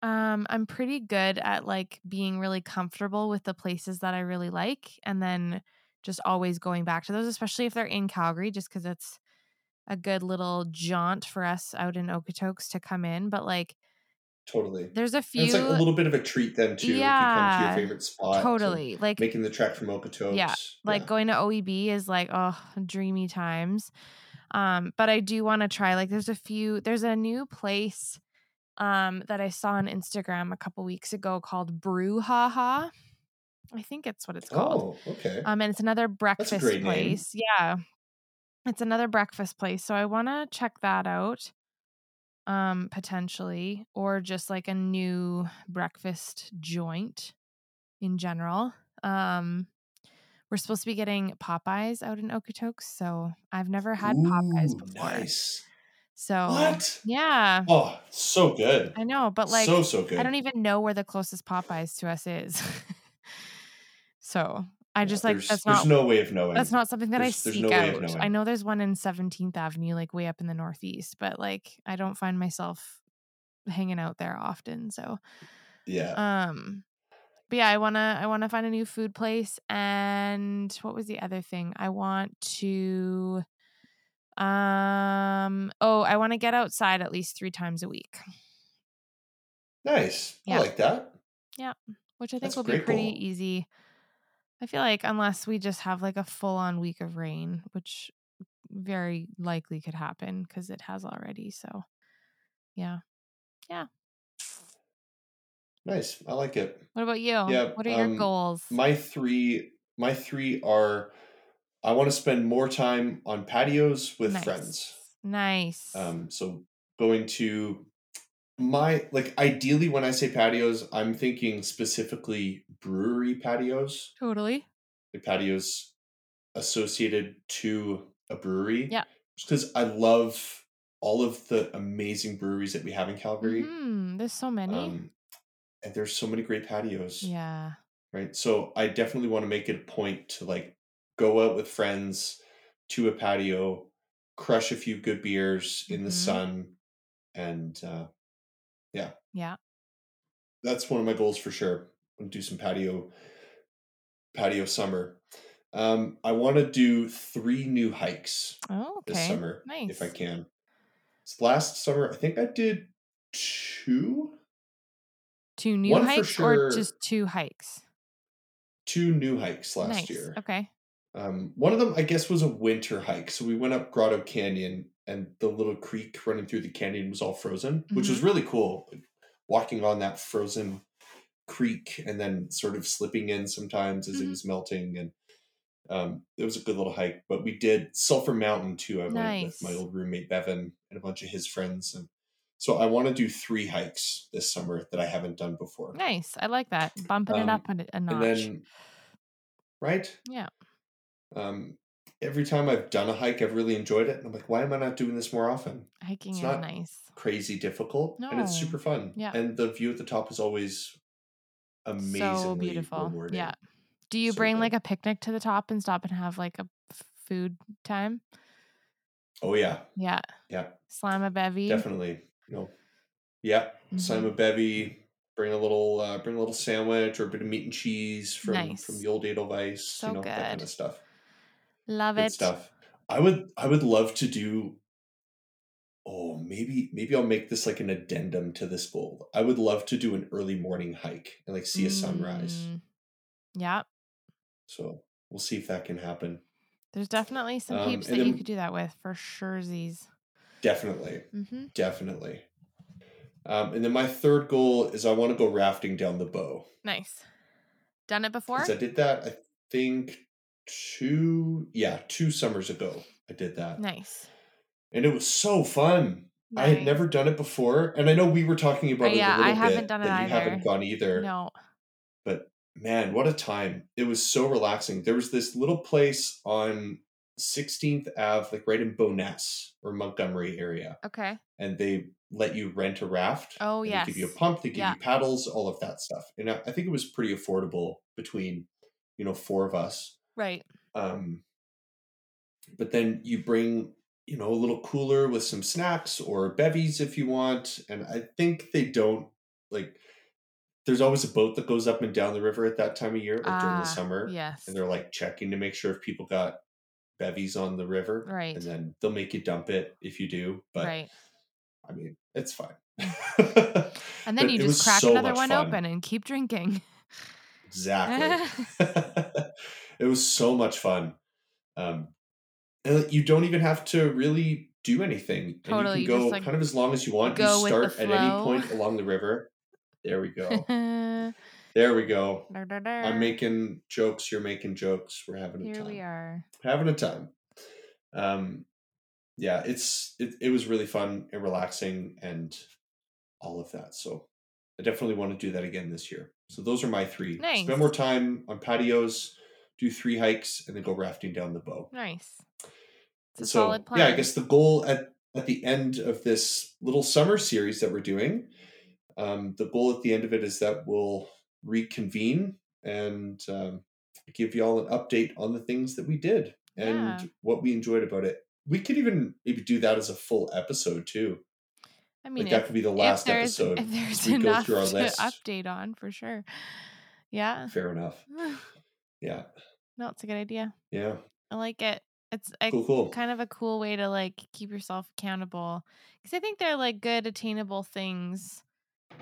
um I'm pretty good at like being really comfortable with the places that I really like and then just always going back to those especially if they're in Calgary just cuz it's a good little jaunt for us out in Okotoks to come in, but like Totally. there's a And few it's like a little bit of a treat then too if you come to your favorite spot. totally. Like Making the trek from Okotoks. yeah, like going to OEB is like oh, dreamy times. Um but I do want to try like there's a few there's a new place um that I saw on Instagram a couple weeks ago called Brew Haha. I think it's what it's called. Oh, okay. Um, and it's another breakfast great name. place. Yeah. It's another breakfast place. So I want to check that out um potentially or just like a new breakfast joint in general. Um we're supposed to be getting Popeyes out in Okotoks, so I've never had Popeyes before. Nice. So What? yeah, Oh, so good. I know, but like so so good. I don't even know where the closest Popeyes to us is. so I Yeah, just like there's, that's there's not no way of knowing. That's not something that I There's- there's seek no out. I know there's one in 17th Avenue, like way up in the Northeast, but like I don't find myself hanging out there often. So, Yeah. um, but yeah, I wanna I wanna find a new food place. And what was the other thing? I want to, um, oh, I want to get outside at least three times a week, Nice. yeah. I like that. Yeah. Which I think That's will be pretty goal. easy. I feel like unless we just have like a full on week of rain, which very likely could happen because it has already. So, yeah. Yeah. Nice. I like it. What about you? Yeah. What are your um, goals? My three my three are I want to spend more time on patios with nice. friends. Nice. Um, so going to my like ideally when I say patios, I'm thinking specifically brewery patios, totally. The patios associated to a brewery. Yeah. Just because I love all of the amazing breweries that we have in Calgary. hmm There's so many. Um, and there's so many great patios. yeah. Right. So I definitely want to make it a point to like go out with friends to a patio, crush a few good beers in the Mhm. sun, and uh, Yeah. Yeah. That's one of my goals for sure. I'm do some patio patio summer. Um, I want to do three new hikes Oh, okay. this summer nice. if I can. So last summer, I think I did two Two new One hikes or just two hikes? two new hikes last nice. year. Okay. Um, one of them, I guess, was a winter hike. So we went up Grotto Canyon, and the little creek running through the canyon was all frozen, which was really cool. Walking on that frozen creek and then sort of slipping in sometimes as it Mhm. was melting, and um, it was a good little hike. But we did Sulphur Mountain too. I went with my old roommate Bevan and a bunch of his friends, and So I want to do three hikes this summer that I haven't done before. Nice. I like that. Bumping it Um, up a, a notch. And then, right? yeah. Um, every time I've done a hike, I've really enjoyed it. And I'm like, why am I not doing this more often? Hiking it's is not nice. Crazy difficult, and it's super fun. Yeah. And the view at the top is always amazingly So beautiful. rewarding. Yeah. Do you So bring good. like a picnic to the top and stop and have like a food time? Oh yeah. Yeah. Yeah. Slam a bevy. Definitely. No. Yeah. Mhm. Simon Bevy. Bring a little, uh, bring a little sandwich or a bit of meat and cheese from Nice. from the old Edelweiss. So you know that kind of stuff. Love Good it. stuff. I would, I would love to do. Oh, maybe, maybe I'll make this like an addendum to this goal. I would love to do an early morning hike and like see a sunrise. Mm, Yeah. So we'll see if that can happen. There's definitely some Um, peeps that you could do that with for sure. Z's. Definitely. Mm-hmm. Definitely. Um, and then my third goal is I want to go rafting down the bow. Nice. Done it before? I did that, I think, two, yeah, two summers ago. I did that. Nice. And it was so fun. I had never done it before. And I know we were talking about Uh, it yeah, a I little haven't bit, done it that you haven't gone either. No. But man, what a time. It was so relaxing. There was this little place on 16th Ave, like right in Bowness or Montgomery area. Okay. and they let you rent a raft. Oh, and They give you a pump, they give Yeah. you paddles, all of that stuff. And I, I think it was pretty affordable between, you know, four of us. Right. Um, but then you bring, you know, a little cooler with some snacks or bevies if you want. And I think they don't like. There's always a boat that goes up and down the river at that time of year, like during the Ah, summer, Yes. and they're like checking to make sure if people got bevies on the river, Right. and then they'll make you dump it if you do. But right. I mean, it's fine. And then you just crack so another one fun. open and keep drinking. Exactly. it was so much fun. Um, and you don't even have to really do anything. Totally, And you can go like, kind of as long as you want. go you with the start at any point along the river. There we go. Here there we go. I'm making jokes. You're making jokes. We're having a Here time. we are. having a time. Um, yeah, it's it, it was really fun and relaxing and all of that. So I definitely want to do that again this year. So those are my three. Nice. Spend more time on patios, do three hikes, and then go rafting down the bow. Nice. It's a so solid plan. yeah, I guess the goal at at the end of this little summer series that we're doing, um, the goal at the end of it is that we'll reconvene and um, give y'all an update on the things that we did and Yeah. what we enjoyed about it. We could even maybe do that as a full episode too. I mean, like that could be the last there's, episode. If there's we go enough through our to list. update on, for sure. Yeah. Fair enough. Yeah. no, it's a good idea. Yeah. I like it. It's a, Cool. Cool. kind of a cool way to like keep yourself accountable because I think they're like good attainable things,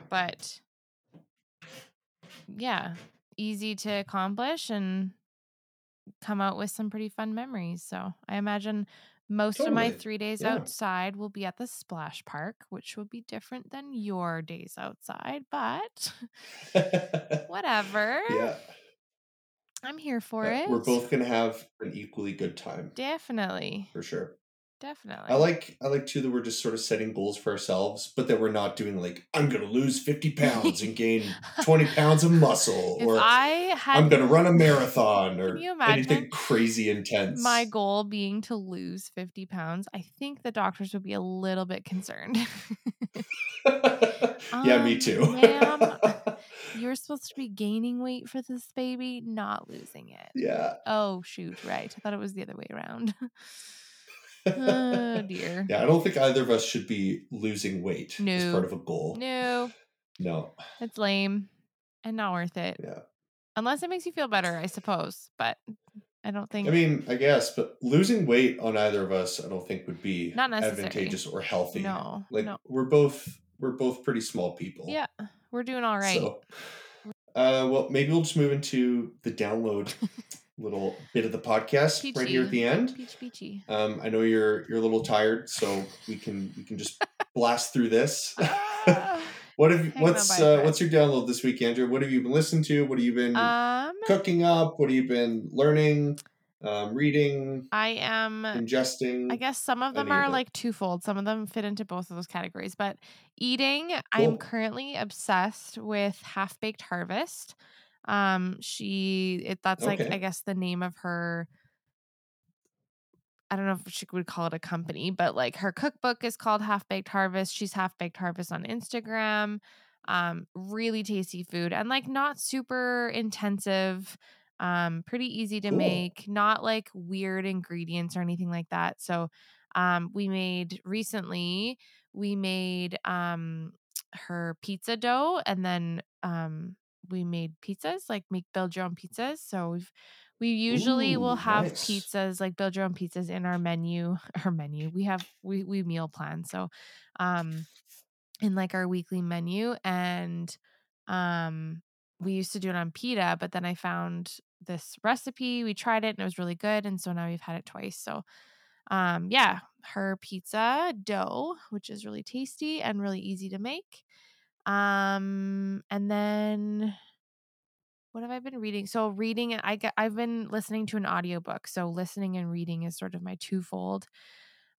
but yeah, easy to accomplish and come out with some pretty fun memories. So I imagine most of my three days Yeah. outside will be at the splash park, which will be different than your days outside, but whatever. yeah. I'm here for Yeah, it. We're both gonna have an equally good time definitely, for sure. Definitely. I like I like too that we're just sort of setting goals for ourselves, but that we're not doing like I'm gonna lose fifty pounds and gain twenty pounds of muscle, if or I had I'm gonna run a marathon, or anything crazy intense. my goal being to lose 50 pounds, I think the doctors would be a little bit concerned. yeah, me Um, too. ma'am. You're supposed to be gaining weight for this baby, not losing it. yeah, Oh, shoot, right. I thought it was the other way around. Oh, dear. yeah. I don't think either of us should be losing weight as No. part of a goal. No, No. it's lame and not worth it. Yeah. Unless it makes you feel better, I suppose. But I don't think I mean, I guess, but losing weight on either of us, I don't think would be Not necessary. advantageous or healthy. no. Like no. we're both we're both pretty small people. Yeah, we're doing all right. So, uh, well, maybe we'll just move into the download little bit of the podcast right here at the end. Peachy peachy. Um, I know you're you're a little tired, so we can we can just blast through this. Ah. what have you, what's uh, what's your download this week, Andrea? What have you been listening to? What have you been um, cooking up? What have you been learning? um, reading, I am ingesting. I guess some of them of are it. like twofold. Some of them fit into both of those categories. But eating, I'm currently obsessed with Half Baked Harvest. Um, she it that's like I guess the name of her I don't know if she would call it a company, but like her cookbook is called Half Baked Harvest. She's Half Baked Harvest on Instagram. Um, really tasty food and like not super intensive. Um, pretty easy to Cool. make, not like weird ingredients or anything like that. So, um, we made recently, we made um her pizza dough and then um we made pizzas, like make build your own pizzas. So we've we usually will have nice. pizzas, like build your own pizzas in our menu. Our menu. We have we we meal plan. So um in like our weekly menu and um we used to do it on pita, but then I found this recipe. We tried it and it was really good. And so now we've had it twice. So um yeah, her pizza dough, which is really tasty and really easy to make. Um and then what have I been reading? So reading I get I've been listening to an audiobook. So listening and reading is sort of my twofold.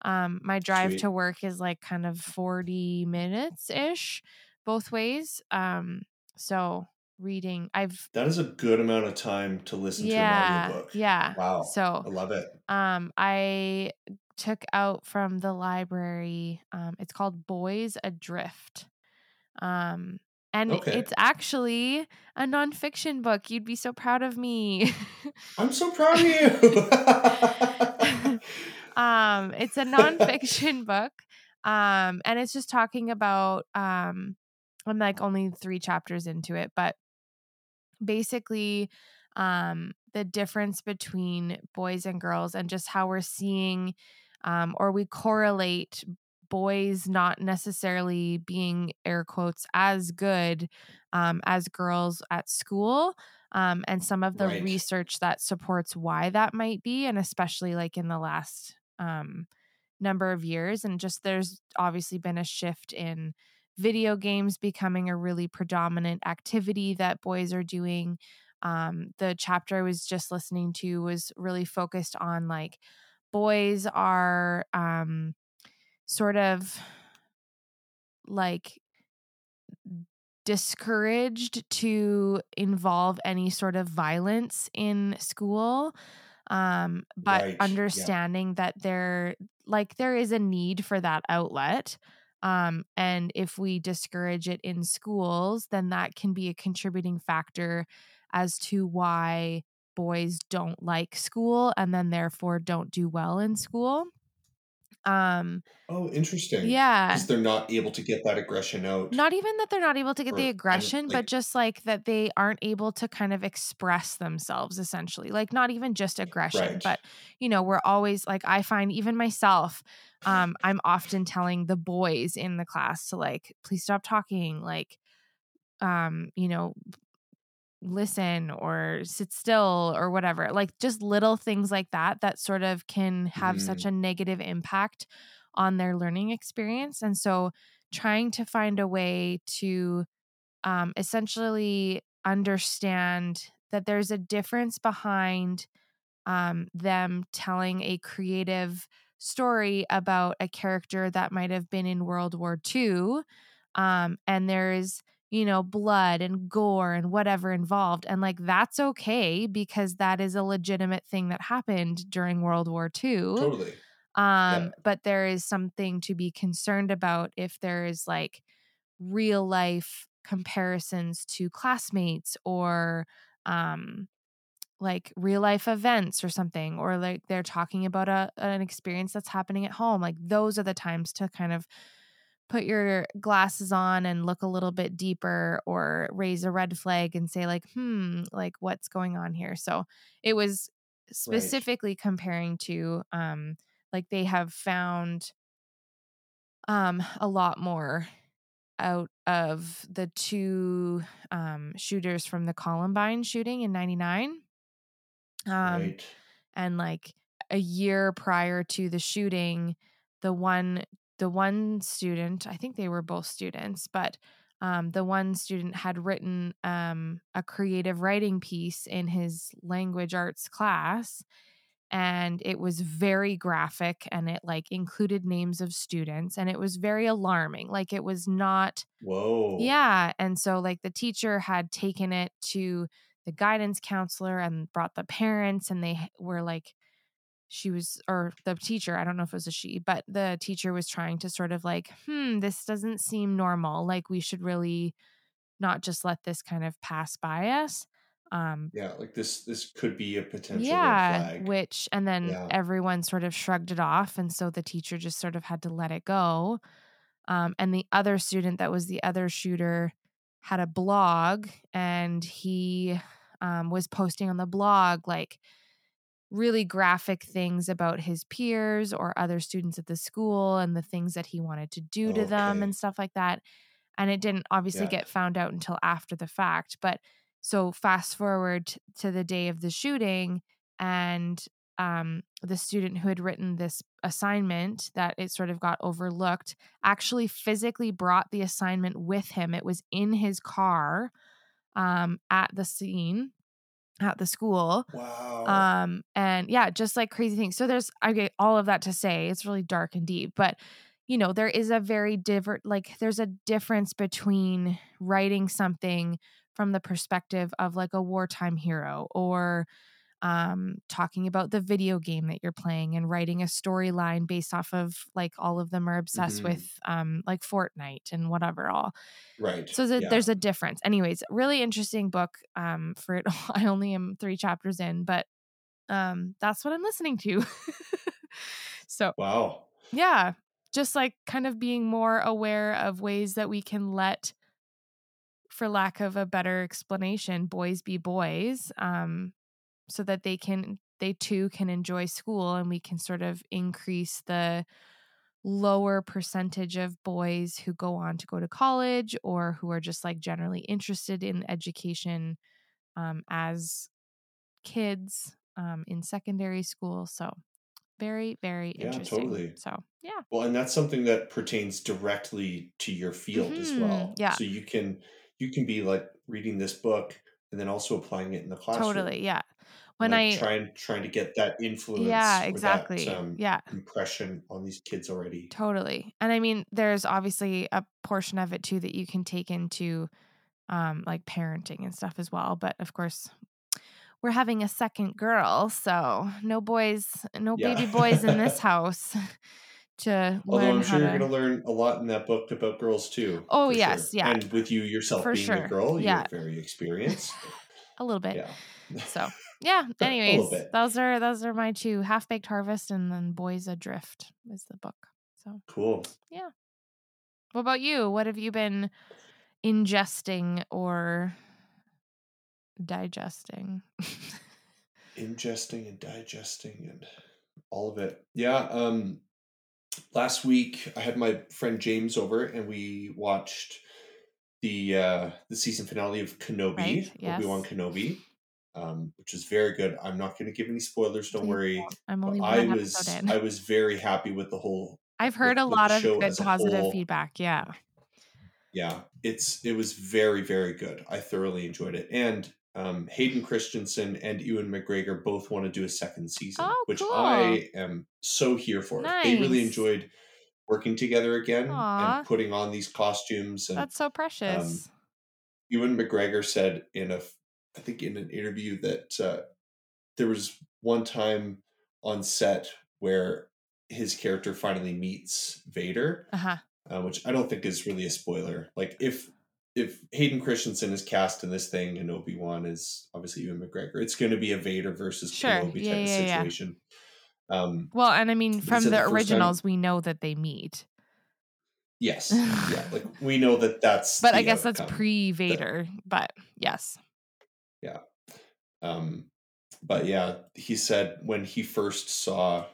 Um my drive Sweet. to work is like kind of 40 minutes ish both ways. Um so reading I've That is a good amount of time to listen to an yeah, audiobook. yeah. Wow. So I love it. um I took out from the library um it's called Boys Adrift. Um and Okay. it's actually a nonfiction book. You'd be so proud of me. I'm so proud of you. um it's a nonfiction book um and it's just talking about um i'm like only three chapters into it but basically um the difference between boys and girls and just how we're seeing um or we correlate boys not necessarily being air quotes as good um, as girls at school um, and some of the Right. research that supports why that might be and especially like in the last um, number of years and just there's obviously been a shift in video games becoming a really predominant activity that boys are doing um, the chapter i was just listening to was really focused on like boys are um, sort of like discouraged to involve any sort of violence in school um but Right, yeah. understanding that there like there is a need for that outlet um and if we discourage it in schools then that can be a contributing factor as to why boys don't like school and then therefore don't do well in school um oh, interesting. yeah Because they're not able to get that aggression out. not even that they're not able to get Or- the aggression, but just like that they aren't able to kind of express themselves essentially. Like not even just aggression, Right. but you know, we're always like I find even myself um I'm often telling the boys in the class to like please stop talking, like um, you know, listen or sit still or whatever. Like just little things like that that sort of can have such a negative impact on their learning experience. And so trying to find a way to um, essentially understand that there's a difference behind um, them telling a creative story about a character that might have been in World War II. Um, and there's, you know, blood and gore and whatever involved. And like, that's okay because that is a legitimate thing that happened during World War II. Totally. Um, Yeah. but there is something to be concerned about if there is like real life comparisons to classmates or um like real life events or something or like they're talking about a an experience that's happening at home like those are the times to kind of put your glasses on and look a little bit deeper or raise a red flag and say like hmm like what's going on here so it was specifically comparing to um like they have found um a lot more out of the two um shooters from the Columbine shooting in 99 um right. and like a year prior to the shooting the one the one student i think they were both students but um, the one student had written um, a creative writing piece in his language arts class and it was very graphic and it like included names of students and it was very alarming like it was not Whoa. yeah and so like the teacher had taken it to the guidance counselor and brought the parents and they were like she was or the teacher i don't know if it was a she but the teacher was trying to sort of like hmm this doesn't seem normal like we should really not just let this kind of pass by us. Um Yeah, like this this could be a potential yeah which and then Yeah. everyone sort of shrugged it off and so the teacher just sort of had to let it go. Um, and the other student that was the other shooter had a blog and he um, was posting on the blog like really graphic things about his peers or other students at the school and the things that he wanted to do to them and stuff like that and it didn't obviously Yeah. get found out until after the fact but so fast forward to the day of the shooting and um, the student who had written this assignment that it sort of got overlooked actually physically brought the assignment with him it was in his car um, at the scene at the school Wow. um and yeah just like crazy things so there's i get all of that to say it's really dark and deep but you know there is a very different like there's a difference between writing something from the perspective of like a wartime hero or um talking about the video game that you're playing and writing a storyline based off of like all of them are obsessed Mhm. with um like Fortnite and whatever all right. so the, yeah. there's a difference. Anyways, really interesting book. Um, for it, I only am three chapters in, but um, that's what I'm listening to. so Wow. yeah, just like kind of being more aware of ways that we can let, for lack of a better explanation, boys be boys, um, so that they can they too can enjoy school, and we can sort of increase the lower percentage of boys who go on to go to college or who are just like generally interested in education um, as kids um, in secondary school. So very, very interesting. Yeah, interesting. totally. So yeah, Well, and that's something that pertains directly to your field as Mhm, well. yeah. So you can you can be like reading this book and then also applying it in the classroom. totally. Yeah. When like I trying trying to get that influence yeah, exactly. that um, yeah. impression on these kids already. Totally. And I mean, there's obviously a portion of it too that you can take into um like parenting and stuff as well. But of course, we're having a second girl, so no boys, no Yeah. baby boys in this house to Although learn I'm sure you're to going to learn a lot in that book about girls too. Oh, for sure. yes, yeah. And with you yourself For being sure, a girl, yeah. you're very experienced. a little bit. yeah. So yeah. Anyways, those are those are my two half baked harvest and then boys adrift is the book. So Cool. Yeah. What about you? What have you been ingesting or digesting? ingesting and digesting and all of it. Yeah. Um last week I had my friend James over and we watched the uh the season finale of Kenobi, Right, Obi-Wan. Kenobi. Um, which is very good. I'm not gonna give any spoilers, don't Please worry. I'm only I was in. I was very happy with the whole I've heard with- a lot of good positive whole. feedback. Yeah. yeah it's it was very very good i thoroughly enjoyed it and um hayden christensen and ewan mcgregor both want to do a second season Oh, which cool. i am so here for they really enjoyed working together again Aw. and putting on these costumes and That's so precious. ewan mcgregor said in a, I think in an interview that uh, there was one time on set where his character finally meets vader uh-huh. uh, which I don't think is really a spoiler. Like if if Hayden Christensen is cast in this thing and Obi Wan is obviously Ewan McGregor, it's going to be a Vader versus Sure. Kenobi Yeah, type yeah, of yeah. situation. Um, Well, and I mean, from the the first time- originals, we know that they meet. yes, yeah, like we know that that's. But I guess that's pre Vader. But yes. Yeah, um, but yeah, he said when he first saw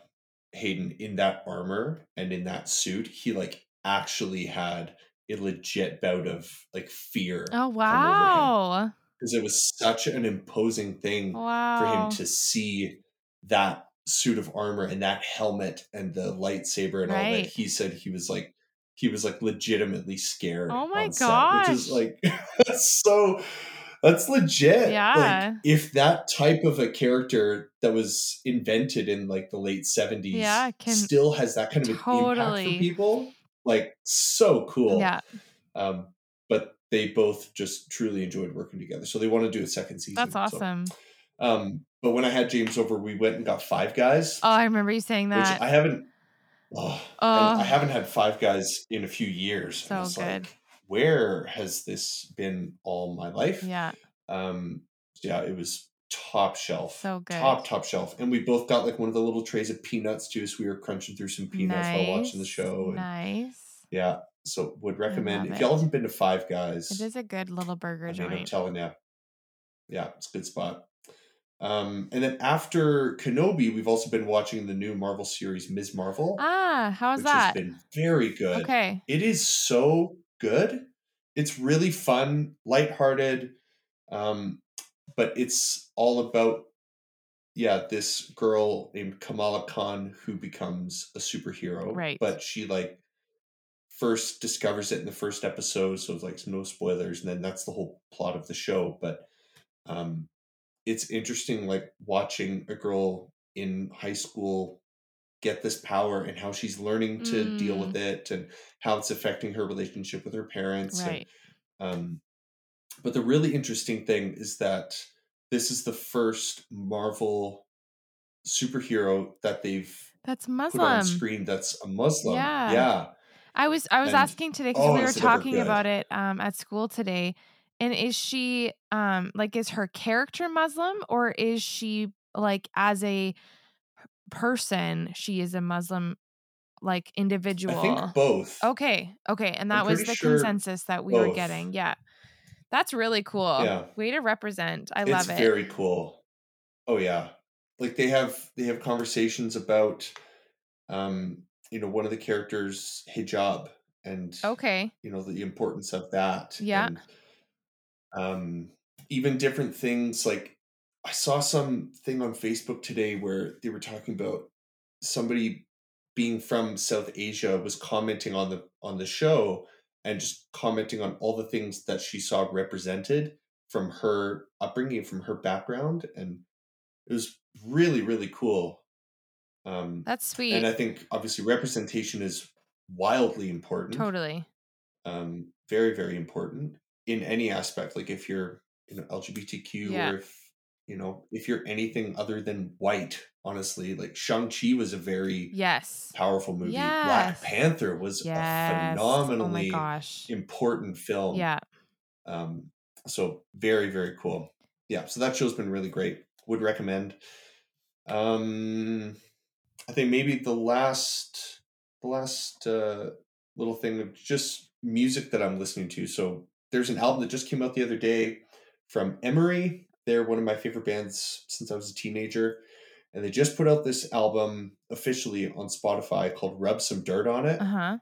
Hayden in that armor and in that suit, he like actually had a legit bout of like fear Oh, wow. because it was such an imposing thing Wow. for him to see that suit of armor and that helmet and the lightsaber and all that. He said he was like he was like legitimately scared. Oh my god. which is like that's so That's legit. Yeah. Like, if that type of a character that was invented in like the late 70s Yeah, can- still has that kind of an impact for people, like so cool. Yeah, Um, but they both just truly enjoyed working together. So they want to do a second season. that's So, awesome. um, but when I had James over, we went and got Five Guys, Oh, I remember you saying that. I haven't. Oh, Oh. I haven't had Five Guys in a few years. So it's like, good. where has this been all my life? yeah, Um, yeah, it was top shelf. So good. Top top shelf, and we both got like one of the little trays of peanuts too. So we were crunching through some peanuts nice. while watching the show. And Nice. Yeah, so would recommend if y'all haven't been to Five Guys. It is a good little burger I mean, I'm joint. telling you, yeah, it's a good spot. Um, and then after Kenobi, we've also been watching the new Marvel series Ms. Marvel, Ah, how's that? has been very good. Okay. It is so good. It's really fun, lighthearted, um, but it's all about yeah, this girl named Kamala Khan who becomes a superhero. Right. But she like first discovers it in the first episode, so it's like no spoilers, and then that's the whole plot of the show. But um it's interesting like watching a girl in high school get this power and how she's learning to deal Mm. with it and how it's affecting her relationship with her parents and Right. um, but the really interesting thing is that this is the first Marvel superhero that they've That's put on Muslim. screen that's a Muslim. Yeah. Yeah. I was I was And- asking today because oh, we were talking about it um, at school today. And is she um like is her character Muslim or is she like as a person she is a Muslim like individual? I think both. Okay, okay, and I'm that was the sure consensus that we were getting. Yeah, that's really cool. Yeah. Way to represent. I it's love it. very cool. Oh yeah. Like they have they have conversations about um you know one of the characters hijab and okay. you know the importance of that Yeah. and um even different things like i saw some thing on facebook today where they were talking about somebody being from south asia was commenting on the on the show and just commenting on all the things that she saw represented from her upbringing from her background and it was really really cool um That's sweet. and i think obviously representation is wildly important totally. um, very very important in any aspect like if you're you know lgbtq Yeah. or if you know if you're anything other than white honestly like shang-chi was a very Yes. powerful movie Yes. black panther was Yes. a Oh phenomenally gosh. important film Yeah. um so very very cool yeah so that show's been really great would recommend um i think maybe the last the last uh little thing of just music that i'm listening to so there's an album that just came out the other day from emery they're one of my favorite bands since i was a teenager and they just put out this album officially on spotify called rub some dirt on it Uh huh.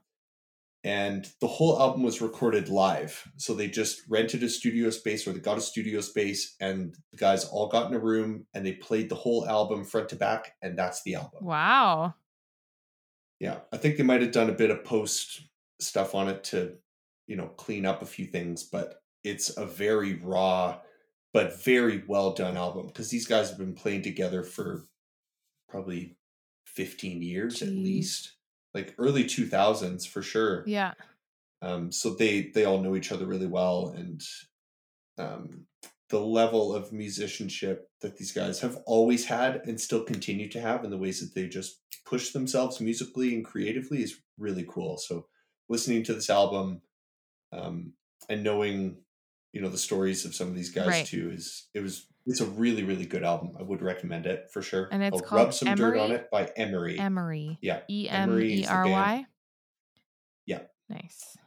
and the whole album was recorded live. So they just rented a studio space or they got a studio space and the guys all got in a room and they played the whole album front to back and that's the album. Wow. Yeah. I think they might have done a bit of post stuff on it to, you know, clean up a few things, but it's a very raw but very well done album because these guys have been playing together for probably 15 years at least. Like early 2000s for sure. Yeah. um, so they they all know each other really well and um, the level of musicianship that these guys have always had and still continue to have in the ways that they just push themselves musically and creatively is really cool so listening to this album um, and knowing you know the stories of some of these guys Right. too is it was it's a really really good album i would recommend it for sure And it's I'll called rub some dirt on it by emery Emery. yeah E M Emery E is the R band. Y. Yeah. Nice.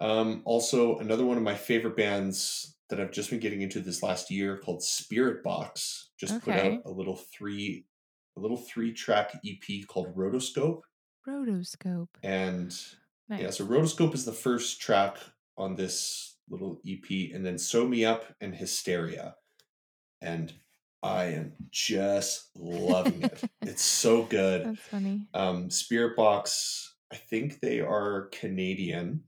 Um, also, another one of my favorite bands that I've just been getting into this last year called Spiritbox just put out a little three a little three track EP called Rotoscope. Rotoscope. And Nice. yeah, so Rotoscope is the first track on this little EP, and then Sew Me Up and Hysteria. And I am just loving it. it's so good. That's funny. Um, Spiritbox, I think they are Canadian.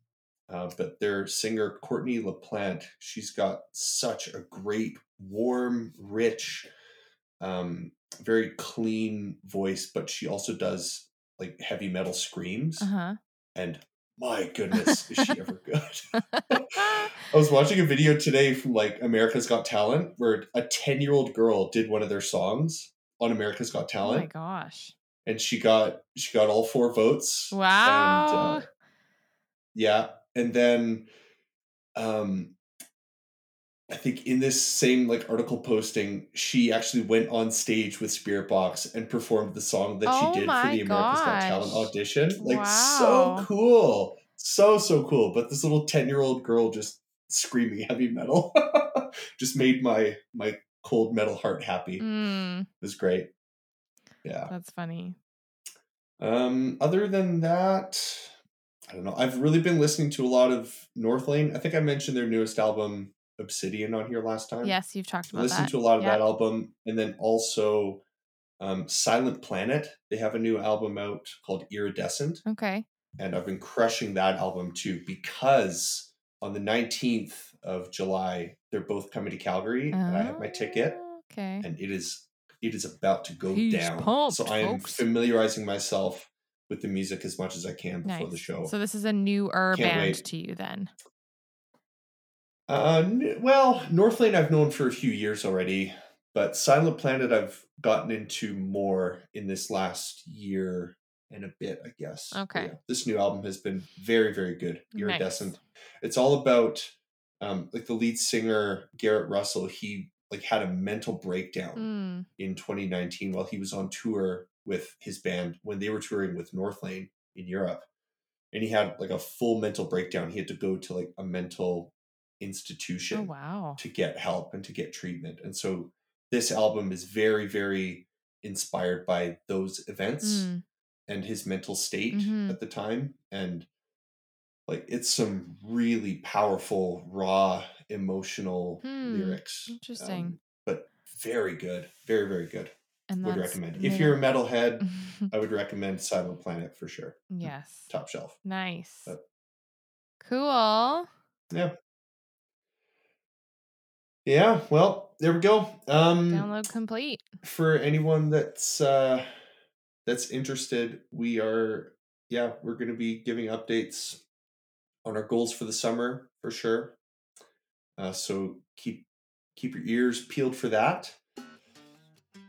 Uh, but their singer Courtney LaPlante, she's got such a great, warm, rich, um, very clean voice, but she also does like heavy metal screams. Uh And my goodness, is she ever good? I was watching a video today from like America's Got Talent where a 10 year old girl did one of their songs on America's Got Talent. oh my gosh. and she got she got all four votes. And, Wow. uh, yeah. And then um I think in this same like article posting, she actually went on stage with Spiritbox and performed the song that Oh she did for the America's Got Talent audition. Like so cool. So so cool. But this little 10-year-old girl just screaming heavy metal just made my my cold metal heart happy. It Mm, was great. Yeah. that's funny. Um, other than that, I don't know. I've really been listening to a lot of Northlane. I think I mentioned their newest album, Obsidian, on here last time. Yes, you've talked about listened that. to a lot of Yeah. that album, and then also um, Silent Planet. They have a new album out called Iridescent, Okay. and I've been crushing that album too because on the nineteenth of July they're both coming to Calgary, and I have my ticket Oh, Okay. and it is it is about to go He's down. pumped, so I am folks. familiarizing myself with the music as much as I can before the show. So this is a newer Can't band to you then. Uh, well, Northlane I've known for a few years already, but Silent Planet I've gotten into more in this last year and a bit, I guess. Okay. yeah, this new album has been very, very good. Nice. Iridescent. It's all about um, like the lead singer Garrett Russell. He like had a mental breakdown. Mm. in 2019 while he was on tour with his band when they were touring with Northlane in Europe. And he had like a full mental breakdown. He had to go to like a mental Oh institution wow. to get help and to get treatment. And so this album is very, very inspired by those events Mm. and his mental state Mhm. at the time. And like it's some really powerful, raw, emotional Hmm, lyrics. interesting. um, but very good. Very, very good And would recommend. If you're a metalhead, I would recommend Silent Planet for sure. yes. Top shelf. Nice. But- Cool. Yeah. Yeah, well, there we go. Um Download complete. for anyone that's uh that's interested, we are yeah, we're going to be giving updates on our goals for the summer for sure. Uh so keep keep your ears peeled for that.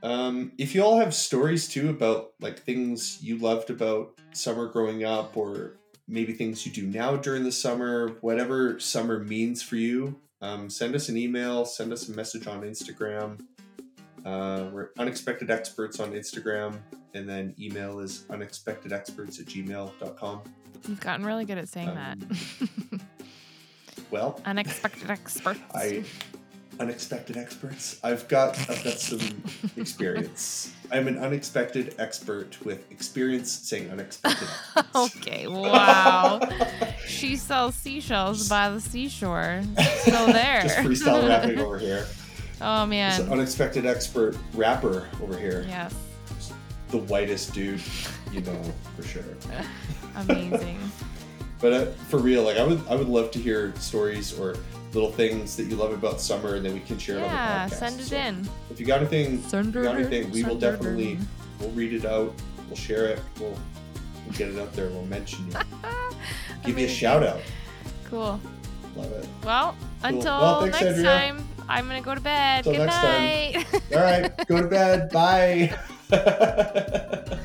Um, if you all have stories too about like things you loved about summer growing up, or maybe things you do now during the summer, whatever summer means for you, um, send us an email, send us a message on Instagram. Uh, we're unexpected experts on Instagram, and then email is unexpectedexperts at gmail.com. You've gotten really good at saying Um, that. Well, Unexpected experts. I unexpected experts. I've got I've got some experience. I'm an unexpected expert with experience saying unexpected. okay. Wow. she sells seashells by the seashore. Still there. Just freestyle rapping over here. oh It's an man. unexpected expert rapper over here. Yes. The whitest dude you know for sure. Amazing. But uh, for real, like I would I would love to hear stories or little things that you love about summer, and then we can share it on the podcast. Send it So in. If you got anything, Send if you got it in, anything, we will send it definitely we'll read it out. We'll share it. We'll, we'll get it out there. We'll mention you. Give you a shout out. Cool. Love it. Well, until Well, thanks, next Andrea. time, I'm gonna go to bed. Till Good next time. night. All right, go to bed. Bye.